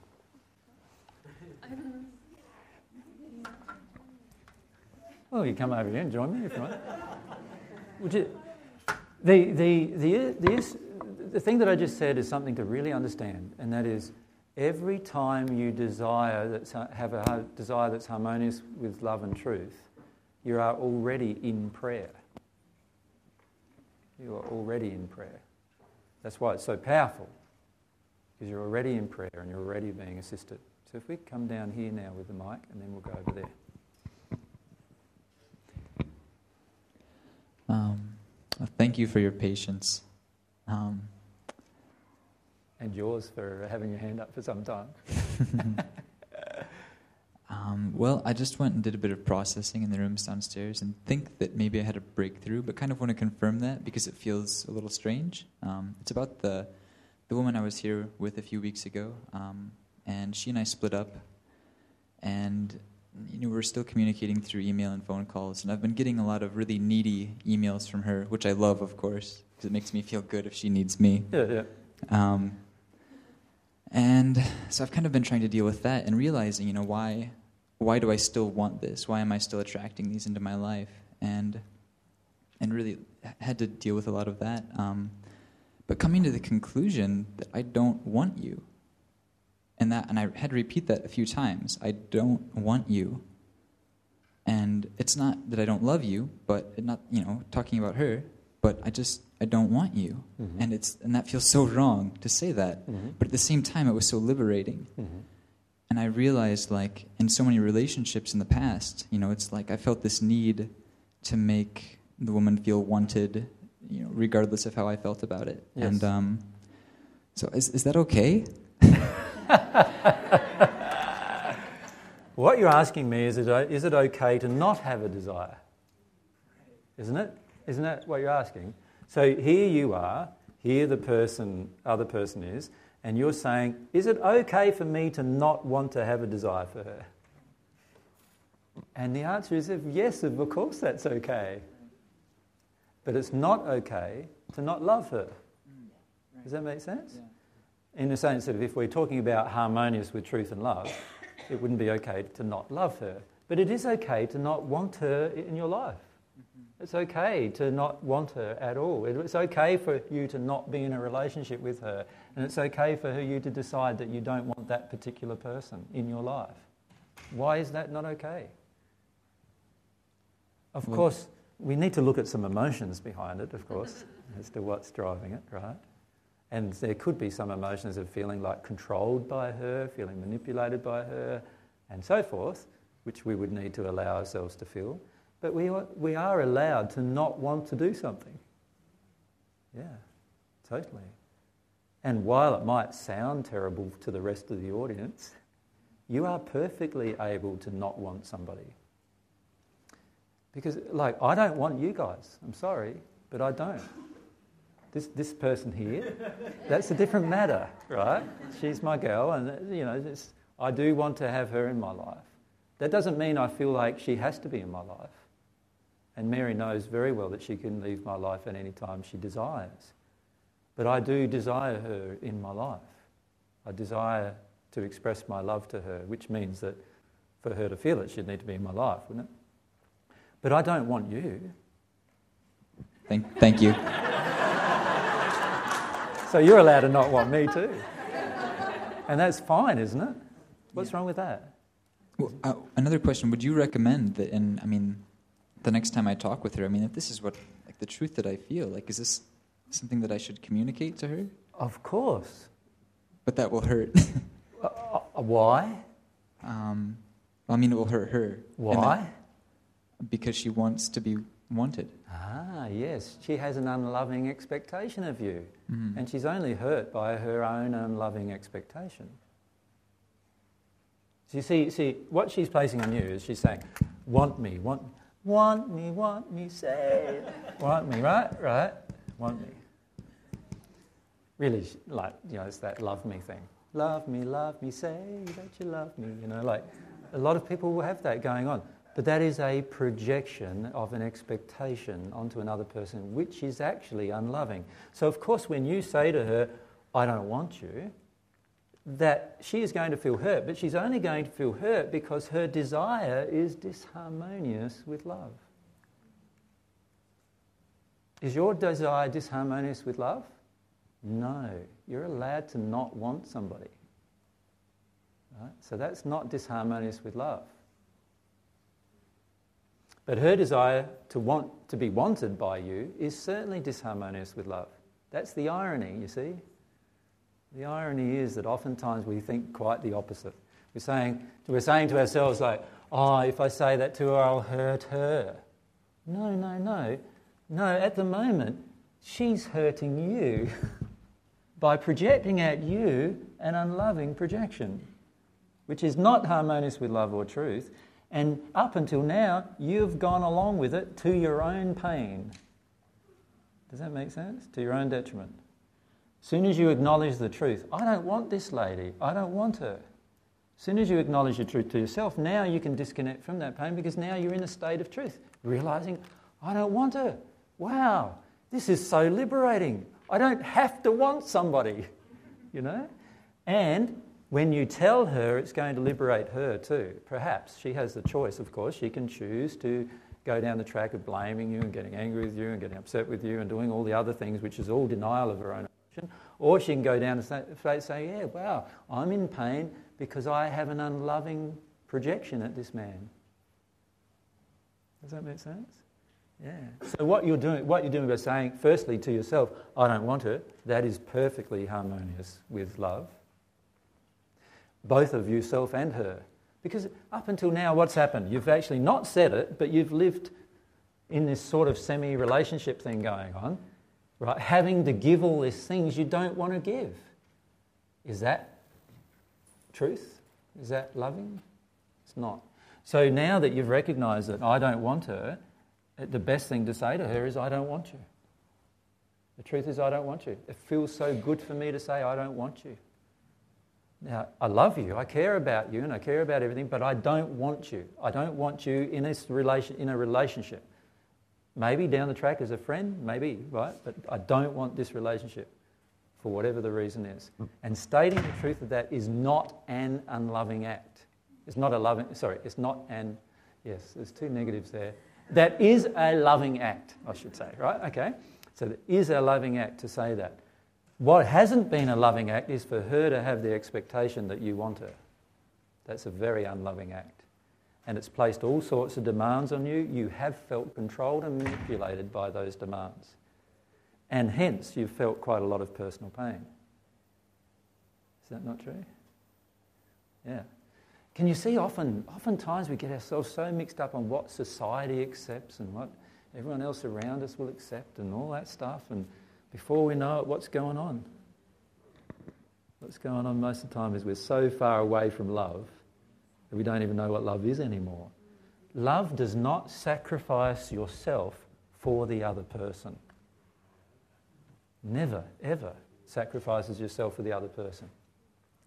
Well, you come over here and join me if you want. Would you? The, the, the, the, the thing that I just said is something to really understand, and that is every time you desire that's, have a desire that's harmonious with love and truth, you are already in prayer. You are already in prayer. That's why it's so powerful, because you're already in prayer and you're already being assisted. So if we come down here now with the mic, and then we'll go over there. Um, thank you for your patience. Um, and yours for having your hand up for some time. um, well, I just went and did a bit of processing in the rooms downstairs and think that maybe I had a breakthrough, but kind of want to confirm that because it feels a little strange. Um, it's about the the woman I was here with a few weeks ago, um, and she and I split up, and you know, we're still communicating through email and phone calls, and I've been getting a lot of really needy emails from her, which I love, of course, because it makes me feel good if she needs me. Yeah, yeah. Um, and so I've kind of been trying to deal with that and realizing, you know, why, why do I still want this? Why am I still attracting these into my life? And, and really had to deal with a lot of that. Um, but coming to the conclusion that I don't want you and that and I had to repeat that a few times. I don't want you. And it's not that I don't love you, but not you know talking about her, but I just I don't want you. Mm-hmm. And it's and that feels so wrong to say that. Mm-hmm. But at the same time, it was so liberating. Mm-hmm. And I realized, like in so many relationships in the past, you know, it's like I felt this need to make the woman feel wanted, you know, regardless of how I felt about it. Yes. And um, so, is is that okay? what you're asking me is, is it okay to not have a desire? Isn't it? Isn't that what you're asking? So here you are, here the person, other person is, and you're saying, is it okay for me to not want to have a desire for her? And the answer is yes, of course that's okay. But it's not okay to not love her. Does that make sense? Yeah in the sense that if we're talking about harmonious with truth and love, it wouldn't be okay to not love her. But it is okay to not want her in your life. Mm-hmm. It's okay to not want her at all. It's okay for you to not be in a relationship with her. And it's okay for you to decide that you don't want that particular person in your life. Why is that not okay? Of well, course, we need to look at some emotions behind it, of course, as to what's driving it, right? And there could be some emotions of feeling like controlled by her, feeling manipulated by her, and so forth, which we would need to allow ourselves to feel. But we are, we are allowed to not want to do something. Yeah, totally. And while it might sound terrible to the rest of the audience, you are perfectly able to not want somebody. Because, like, I don't want you guys. I'm sorry, but I don't. This, this person here, that's a different matter, right? She's my girl, and you know, I do want to have her in my life. That doesn't mean I feel like she has to be in my life. And Mary knows very well that she can leave my life at any time she desires. But I do desire her in my life. I desire to express my love to her, which means that for her to feel it, she'd need to be in my life, wouldn't it? But I don't want you. Thank, thank you. So you're allowed to not want me too. And that's fine, isn't it? What's yeah. wrong with that? Well, uh, another question: Would you recommend that? In I mean, the next time I talk with her, I mean, if this is what like the truth that I feel, like, is this something that I should communicate to her? Of course. But that will hurt. uh, uh, why? Um, I mean, it will hurt her. Why? Because she wants to be wanted. Ah, yes. She has an unloving expectation of you. Mm. And she's only hurt by her own unloving expectation. So you see, see, what she's placing on you is she's saying, want me, want, want me, want me, say, want me, right, right, want me. Really, like, you know, it's that love me thing. Love me, love me, say that you love me. You know, like a lot of people will have that going on. But that is a projection of an expectation onto another person, which is actually unloving. So, of course, when you say to her, I don't want you, that she is going to feel hurt, but she's only going to feel hurt because her desire is disharmonious with love. Is your desire disharmonious with love? No. You're allowed to not want somebody. Right? So that's not disharmonious with love. But her desire to want to be wanted by you is certainly disharmonious with love. That's the irony, you see. The irony is that oftentimes we think quite the opposite. We're saying, we're saying to ourselves, like, oh, if I say that to her, I'll hurt her. No, no, no. No, at the moment, she's hurting you by projecting at you an unloving projection, which is not harmonious with love or truth. And up until now, you've gone along with it to your own pain. Does that make sense? To your own detriment. As soon as you acknowledge the truth, I don't want this lady, I don't want her. As soon as you acknowledge the truth to yourself, now you can disconnect from that pain because now you're in a state of truth, realizing, I don't want her. Wow, this is so liberating. I don't have to want somebody, you know? And when you tell her, it's going to liberate her too. Perhaps she has the choice, of course. She can choose to go down the track of blaming you and getting angry with you and getting upset with you and doing all the other things, which is all denial of her own emotion. Or she can go down and say, Yeah, wow, I'm in pain because I have an unloving projection at this man. Does that make sense? Yeah. So what you're doing, what you're doing by saying, firstly to yourself, I don't want her, that is perfectly harmonious with love. Both of yourself and her. Because up until now, what's happened? You've actually not said it, but you've lived in this sort of semi relationship thing going on, right? Having to give all these things you don't want to give. Is that truth? Is that loving? It's not. So now that you've recognized that I don't want her, the best thing to say to her is, I don't want you. The truth is, I don't want you. It feels so good for me to say, I don't want you. Now, I love you, I care about you, and I care about everything, but I don't want you. I don't want you in, this relation, in a relationship. Maybe down the track as a friend, maybe, right? But I don't want this relationship for whatever the reason is. Mm. And stating the truth of that is not an unloving act. It's not a loving, sorry, it's not an, yes, there's two negatives there. That is a loving act, I should say, right? Okay? So it is a loving act to say that. What hasn't been a loving act is for her to have the expectation that you want her. That's a very unloving act. And it's placed all sorts of demands on you. You have felt controlled and manipulated by those demands. And hence, you've felt quite a lot of personal pain. Is that not true? Yeah. Can you see often, oftentimes we get ourselves so mixed up on what society accepts and what everyone else around us will accept and all that stuff, and before we know it, what's going on? What's going on most of the time is we're so far away from love that we don't even know what love is anymore. Love does not sacrifice yourself for the other person. Never, ever sacrifices yourself for the other person.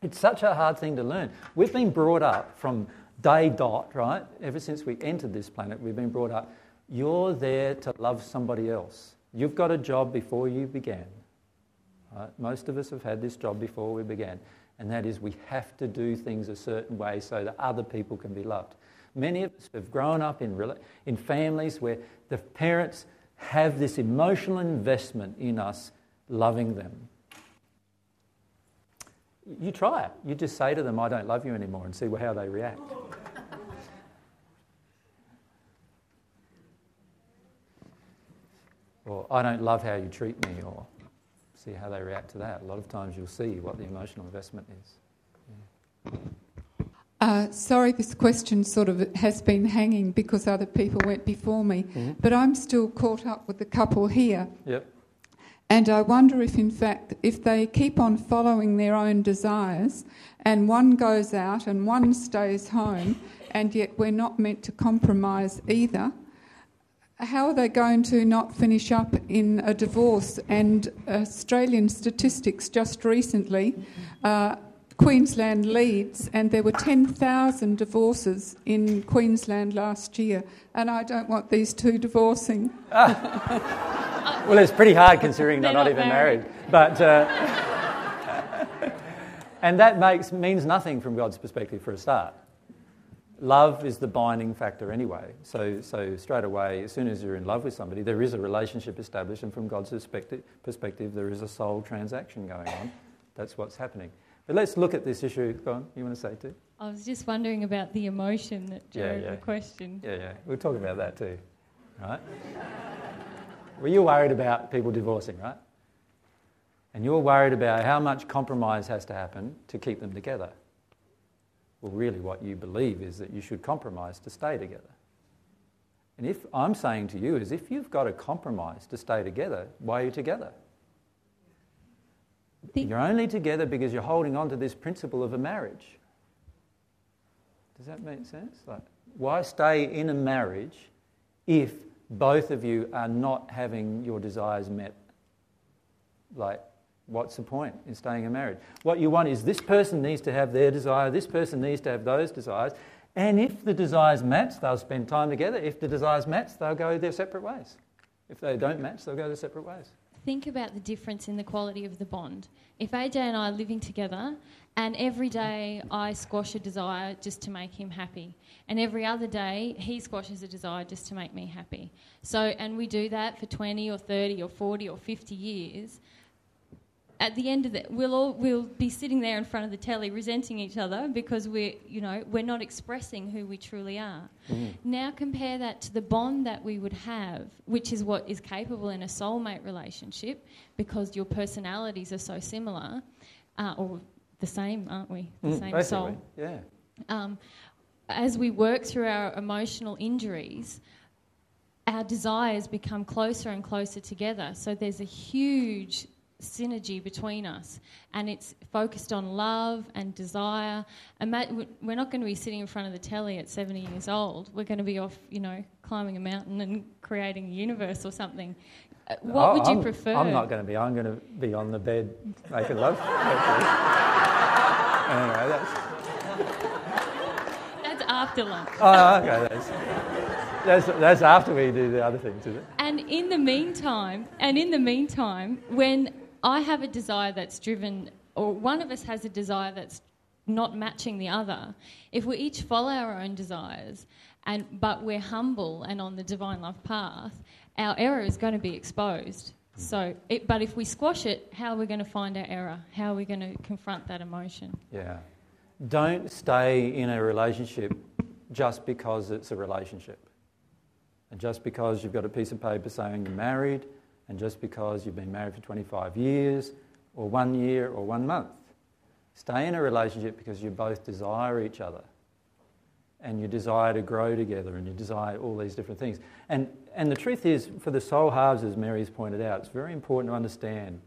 It's such a hard thing to learn. We've been brought up from day dot, right? Ever since we entered this planet, we've been brought up. You're there to love somebody else. You've got a job before you began. Right? Most of us have had this job before we began, and that is we have to do things a certain way so that other people can be loved. Many of us have grown up in, in families where the parents have this emotional investment in us loving them you try it. You just say to them, I don't love you anymore, and see how they react. Or, I don't love how you treat me, or see how they react to that. A lot of times you'll see what the emotional investment is. Yeah. Uh, sorry, this question sort of has been hanging because other people went before me, mm-hmm. but I'm still caught up with the couple here. Yep. And I wonder if, in fact, if they keep on following their own desires and one goes out and one stays home, and yet we're not meant to compromise either, how are they going to not finish up in a divorce? And Australian statistics just recently uh, Queensland leads, and there were 10,000 divorces in Queensland last year, and I don't want these two divorcing. well, it's pretty hard considering they're, they're not, not, even married. married. But, uh, and that makes, means nothing from God's perspective for a start. Love is the binding factor anyway. So, so straight away, as soon as you're in love with somebody, there is a relationship established, and from God's perspective, perspective there is a soul transaction going on. That's what's happening. But let's look at this issue. Go on, you want to say too? I was just wondering about the emotion that drove yeah, yeah. the question. Yeah, yeah. We'll talk about that too. Right? well, you're worried about people divorcing, right? And you're worried about how much compromise has to happen to keep them together. Well, really, what you believe is that you should compromise to stay together. And if I'm saying to you is if you've got to compromise to stay together, why are you together? The you're only together because you're holding on to this principle of a marriage. Does that make sense? Like, why stay in a marriage if both of you are not having your desires met? Like, what's the point in staying in marriage? What you want is this person needs to have their desire, this person needs to have those desires, and if the desires match, they'll spend time together. If the desires match, they'll go their separate ways. If they don't match, they'll go their separate ways think about the difference in the quality of the bond. If AJ and I are living together and every day I squash a desire just to make him happy, and every other day he squashes a desire just to make me happy. So, and we do that for 20 or 30 or 40 or 50 years, at the end of it, we'll all we'll be sitting there in front of the telly resenting each other because we're you know we're not expressing who we truly are. Mm. Now compare that to the bond that we would have, which is what is capable in a soulmate relationship, because your personalities are so similar, uh, or the same, aren't we? The mm, same basically, soul. Yeah. Um, as we work through our emotional injuries, our desires become closer and closer together. So there's a huge synergy between us. And it's focused on love and desire. We're not going to be sitting in front of the telly at 70 years old. We're going to be off you know climbing a mountain and creating a universe or something. Uh, what oh, would you I'm, prefer? I'm not going to be. I'm going to be on the bed making love. Anyway that's that's after lunch. Oh okay that's that's, that's after we do the other things, is it? And in the meantime, and in the meantime, when I have a desire that's driven, or one of us has a desire that's not matching the other, if we each follow our own desires, and but we're humble and on the divine love path, our error is going to be exposed. So, it, but if we squash it, how are we going to find our error? How are we going to confront that emotion? Yeah. Don't stay in a relationship just because it's a relationship. And just because you've got a piece of paper saying you're married, and just because you've been married for 25 years, or one year, or one month. Stay in a relationship because you both desire each other. And you desire to grow together, and you desire all these different things. And, and the truth is, for the soul halves, as Mary's pointed out, it's very important to understand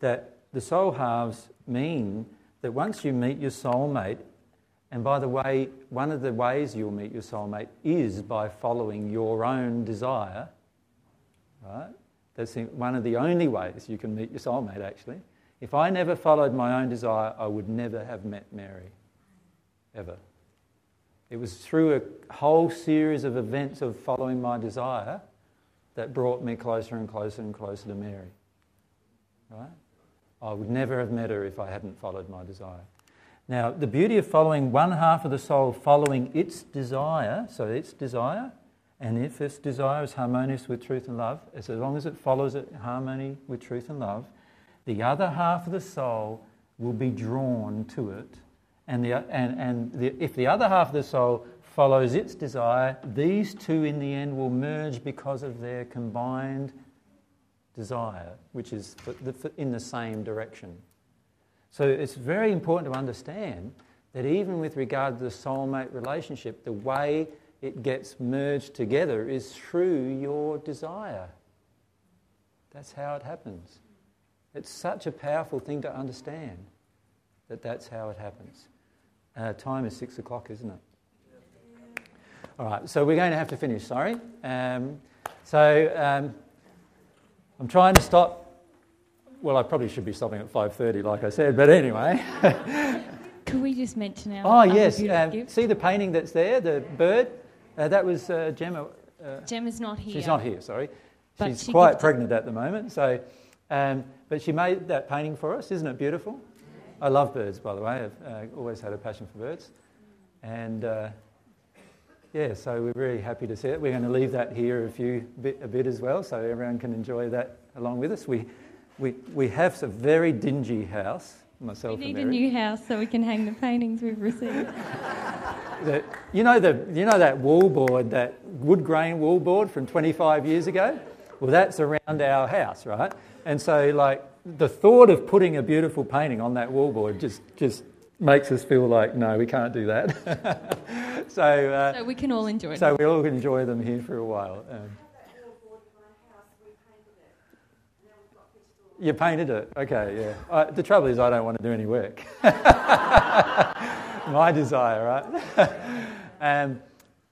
that the soul halves mean that once you meet your soulmate, and by the way, one of the ways you'll meet your soulmate is by following your own desire, right? That's one of the only ways you can meet your soulmate, actually. If I never followed my own desire, I would never have met Mary. Ever. It was through a whole series of events of following my desire that brought me closer and closer and closer to Mary. Right? I would never have met her if I hadn't followed my desire. Now, the beauty of following one half of the soul following its desire, so its desire, and if this desire is harmonious with truth and love, as long as it follows it harmony with truth and love, the other half of the soul will be drawn to it. And, the, and, and the, if the other half of the soul follows its desire, these two in the end will merge because of their combined desire, which is in the same direction. So it's very important to understand that even with regard to the soulmate relationship, the way it gets merged together is through your desire. That's how it happens. It's such a powerful thing to understand that that's how it happens. Uh, time is six o'clock, isn't it? All right, so we're going to have to finish, sorry. Um, so um, I'm trying to stop. Well, I probably should be stopping at 5.30, like I said, but anyway. Could we just mention our Oh, yes. Um, see the painting that's there, the bird? Uh, that was uh, Gemma. Uh, Gemma's not here. She's not here, sorry. But She's she quite pregnant at the moment. So, um, but she made that painting for us. Isn't it beautiful? I love birds, by the way. I've uh, always had a passion for birds. And uh, yeah, so we're very happy to see it. We're going to leave that here a few bit, a bit as well, so everyone can enjoy that along with us. We, we, we have a very dingy house, We need a new house so we can hang the paintings we've received. The, you know the you know that wall board, that wood grain wall board from 25 years ago. Well, that's around our house, right? And so, like the thought of putting a beautiful painting on that wall board just just makes us feel like no, we can't do that. so, uh, so we can all enjoy it. so them. we all enjoy them here for a while. Um, you painted it, okay? Yeah. The trouble is, I don't want to do any work. My desire, right? um,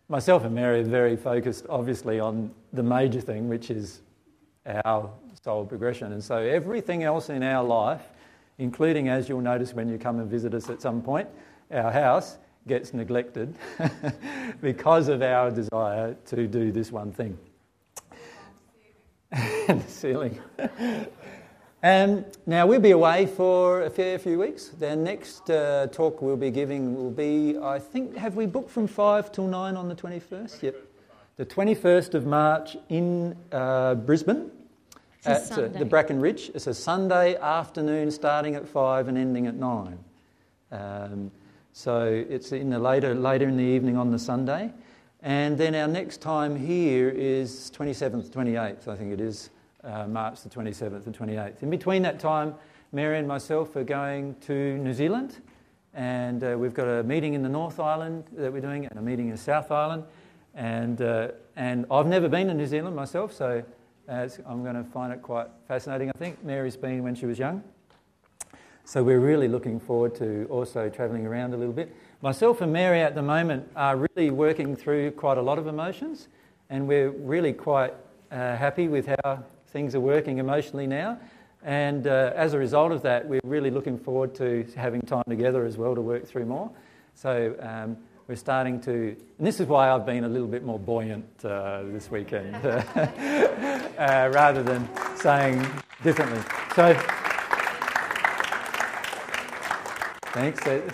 myself and Mary are very focused, obviously, on the major thing, which is our soul progression. And so everything else in our life, including, as you'll notice when you come and visit us at some point, our house gets neglected because of our desire to do this one thing. and the ceiling. Um, now, we'll be away for a fair few weeks. The next uh, talk we'll be giving will be, I think, have we booked from 5 till 9 on the 21st? Yep. The 21st of March in uh, Brisbane at uh, the Bracken Ridge. It's a Sunday afternoon starting at 5 and ending at 9. Um, so it's in the later, later in the evening on the Sunday. And then our next time here is 27th, 28th, I think it is, uh, March the 27th and 28th. In between that time, Mary and myself are going to New Zealand, and uh, we've got a meeting in the North Island that we're doing, and a meeting in the South Island. And, uh, and I've never been to New Zealand myself, so uh, I'm going to find it quite fascinating, I think. Mary's been when she was young. So we're really looking forward to also travelling around a little bit. Myself and Mary at the moment are really working through quite a lot of emotions, and we're really quite uh, happy with how things are working emotionally now. And uh, as a result of that, we're really looking forward to having time together as well to work through more. So um, we're starting to, and this is why I've been a little bit more buoyant uh, this weekend, uh, rather than saying differently. So. Thanks. It-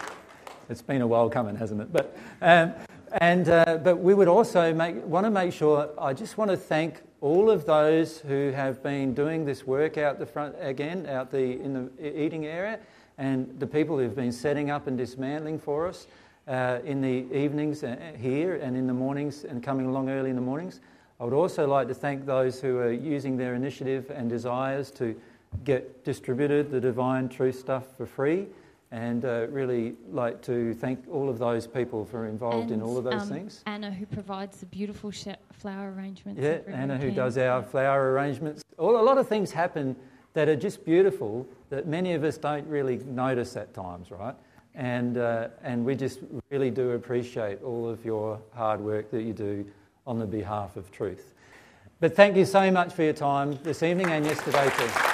It's been a while coming, hasn't it? But, um, and, uh, but we would also make, want to make sure, I just want to thank all of those who have been doing this work out the front, again, out the, in the eating area, and the people who've been setting up and dismantling for us uh, in the evenings uh, here and in the mornings and coming along early in the mornings. I would also like to thank those who are using their initiative and desires to get distributed the divine truth stuff for free. And uh, really like to thank all of those people for involved in all of those um, things. Anna, who provides the beautiful sh- flower arrangements. Yeah, Anna, who does our flower arrangements. All, a lot of things happen that are just beautiful that many of us don't really notice at times, right? And, uh, and we just really do appreciate all of your hard work that you do on the behalf of truth. But thank you so much for your time this evening and yesterday too.